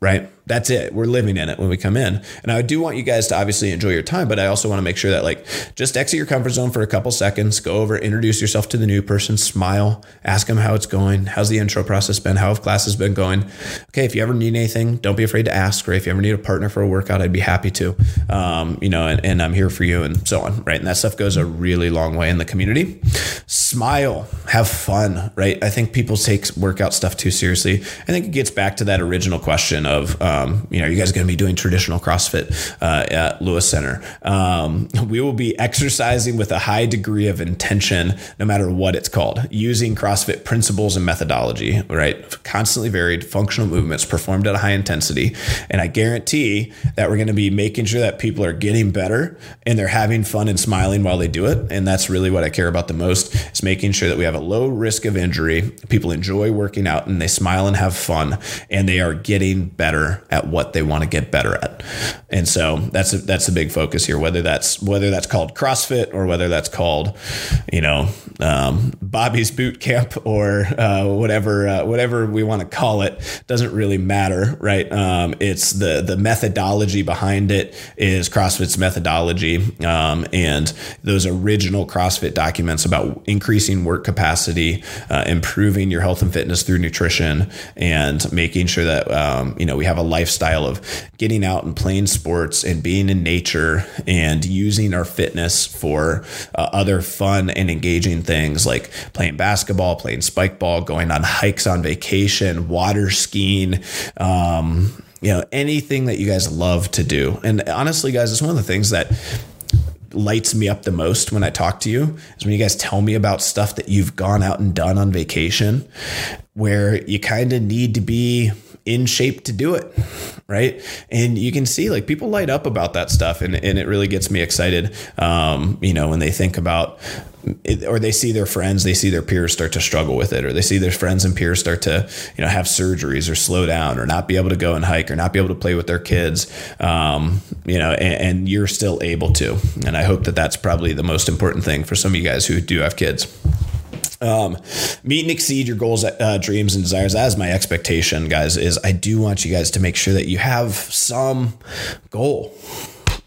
right? That's it. We're living in it when we come in. And I do want you guys to obviously enjoy your time, but I also want to make sure that like just exit your comfort zone for a couple seconds, go over, introduce yourself to the new person, smile, ask them how it's going. How's the intro process been? How have classes been going? Okay. If you ever need anything, don't be afraid to ask, Or If you ever need a partner for a workout, I'd be happy to, um, you know, and, and I'm here for you and so on, right? And that stuff goes a really long way in the community. Smile, have fun, right? I think people take workout stuff too seriously. I think it gets back to that original question of, um, you know, are you guys going to be doing traditional CrossFit uh, at Lewis Center? Um, we will be exercising with a high degree of intention, no matter what it's called, using CrossFit principles and methodology, right? Constantly varied functional movements performed at a high intensity. And I guarantee that we're going to be making sure that people are getting better and they're having fun and smiling while they do it. And that's really what I care about the most is making sure that we have a low risk of injury. People enjoy working out and they smile and have fun and they are getting better at what they want to get better at. And so that's a, that's a big focus here, whether that's, whether that's called CrossFit or whether that's called, you know, um, Bobby's boot camp or uh, whatever, uh, whatever we want to call it doesn't really matter, right? Um, it's the, the methodology behind it is CrossFit's methodology. Um, and those original CrossFit documents about increasing work capacity, uh, improving your health and fitness through nutrition, and making sure that um, you know we have a lifestyle of getting out and playing sports and being in nature and using our fitness for uh, other fun and engaging things like playing basketball, playing spike ball, going on hikes on vacation, water skiing. Um, you know anything that you guys love to do and honestly guys it's one of the things that lights me up the most when I talk to you is when you guys tell me about stuff that you've gone out and done on vacation where you kind of need to be in shape to do it. Right. And you can see like people light up about that stuff and, and it really gets me excited. Um, you know, when they think about it, or they see their friends, they see their peers start to struggle with it, or they see their friends and peers start to, you know, have surgeries or slow down or not be able to go and hike or not be able to play with their kids. Um, you know, and, and you're still able to. And I hope that that's probably the most important thing for some of you guys who do have kids. Um, meet and exceed your goals, uh, dreams, and desires. That is my expectation, guys. Is I do want you guys to make sure that you have some goal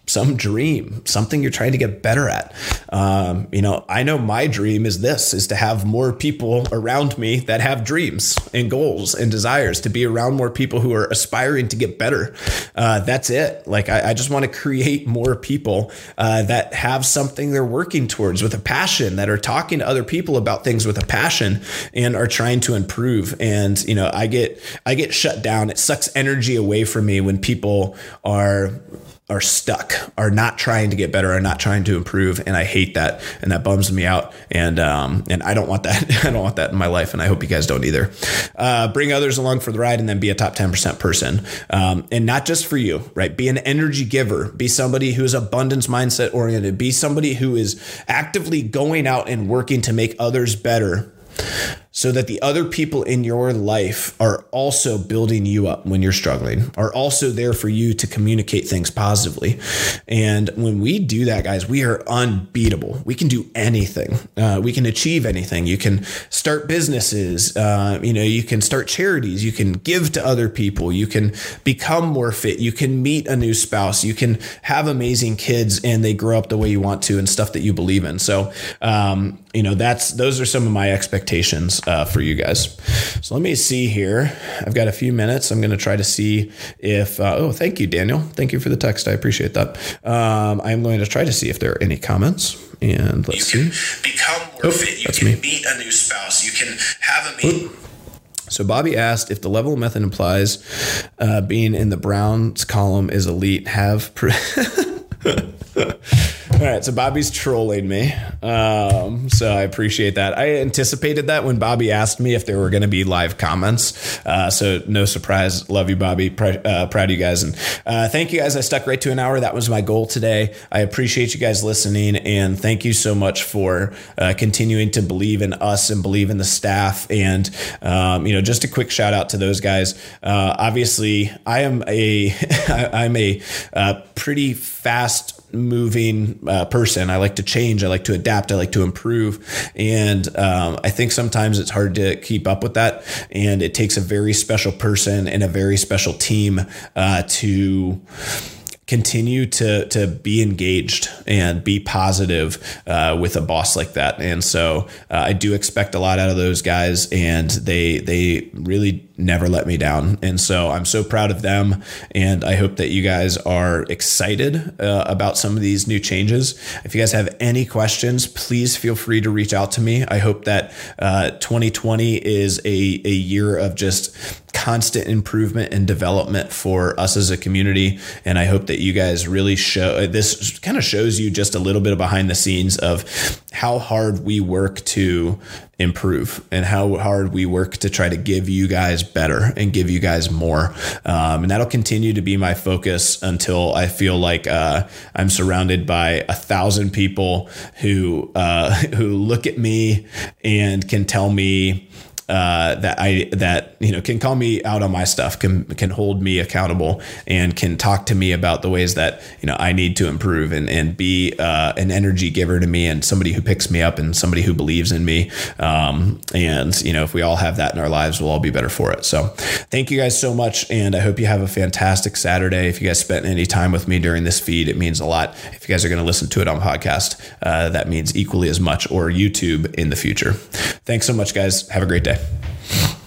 some dream, something you're trying to get better at. Um, you know, I know my dream is this: is to have more people around me that have dreams and goals and desires. To be around more people who are aspiring to get better. Uh, that's it. Like I, I just want to create more people uh, that have something they're working towards with a passion, that are talking to other people about things with a passion, and are trying to improve. And you know, I get I get shut down. It sucks energy away from me when people are are stuck, are not trying to get better, are not trying to improve, and I hate that, and that bums me out, and um, and I don't want that. <laughs> I don't want that in my life, and I hope you guys don't either. Uh, bring others along for the ride, and then be a top ten percent person, um, and not just for you, right? Be an energy giver. Be somebody who is abundance mindset oriented. Be somebody who is actively going out and working to make others better so that the other people in your life are also building you up when you're struggling, are also there for you to communicate things positively. And when we do that, guys, we are unbeatable. We can do anything. Uh, we can achieve anything. You can start businesses. Uh, you know, you can start charities. You can give to other people. You can become more fit. You can meet a new spouse. You can have amazing kids and they grow up the way you want to and stuff that you believe in. So, um, you know, that's those are some of my expectations uh, for you guys. So let me see here. I've got a few minutes. I'm going to try to see if. Uh, oh, thank you, Daniel. Thank you for the text. I appreciate that. Um, I'm going to try to see if there are any comments. And let's you see. Become more oh, fit. You that's can me. meet a new spouse. You can have a meet. So Bobby asked if the level method implies uh, being in the Browns column is elite. Have. Pre- <laughs> All right, so Bobby's trolling me. Um, so I appreciate that. I anticipated that when Bobby asked me if there were going to be live comments. Uh, so no surprise. Love you, Bobby. Pr- uh, proud of you guys. And uh, thank you guys. I stuck right to an hour. That was my goal today. I appreciate you guys listening. And thank you so much for uh, continuing to believe in us and believe in the staff. And, um, you know, just a quick shout out to those guys. Uh, obviously, I am a, <laughs> I'm a uh, pretty fast moving uh, person. I like to change. I like to adapt. I like to improve. And um, I think sometimes it's hard to keep up with that. And it takes a very special person and a very special team uh, to continue to to be engaged and be positive uh, with a boss like that. And so uh, I do expect a lot out of those guys, and they they really never let me down. And so I'm so proud of them, and I hope that you guys are excited uh, about some of these new changes. If you guys have any questions, please feel free to reach out to me. I hope that 2020 uh, is a a year of just constant improvement and development for us as a community. And I hope that you guys really show this kind of shows you just a little bit of behind the scenes of how hard we work to improve and how hard we work to try to give you guys better and give you guys more. Um, and that'll continue to be my focus until I feel like uh, I'm surrounded by a thousand people who uh, <laughs> who look at me and can tell me uh, that I that you know can call me out on my stuff, can can hold me accountable, and can talk to me about the ways that you know I need to improve and and be uh, an energy giver to me and somebody who picks me up and somebody who believes in me. Um, and you know if we all have that in our lives, we'll all be better for it. So thank you guys so much, and I hope you have a fantastic Saturday. If you guys spent any time with me during this feed, it means a lot. If you guys are going to listen to it on podcast, uh, that means equally as much, or YouTube in the future. Thanks so much, guys. Have a great day. Yeah.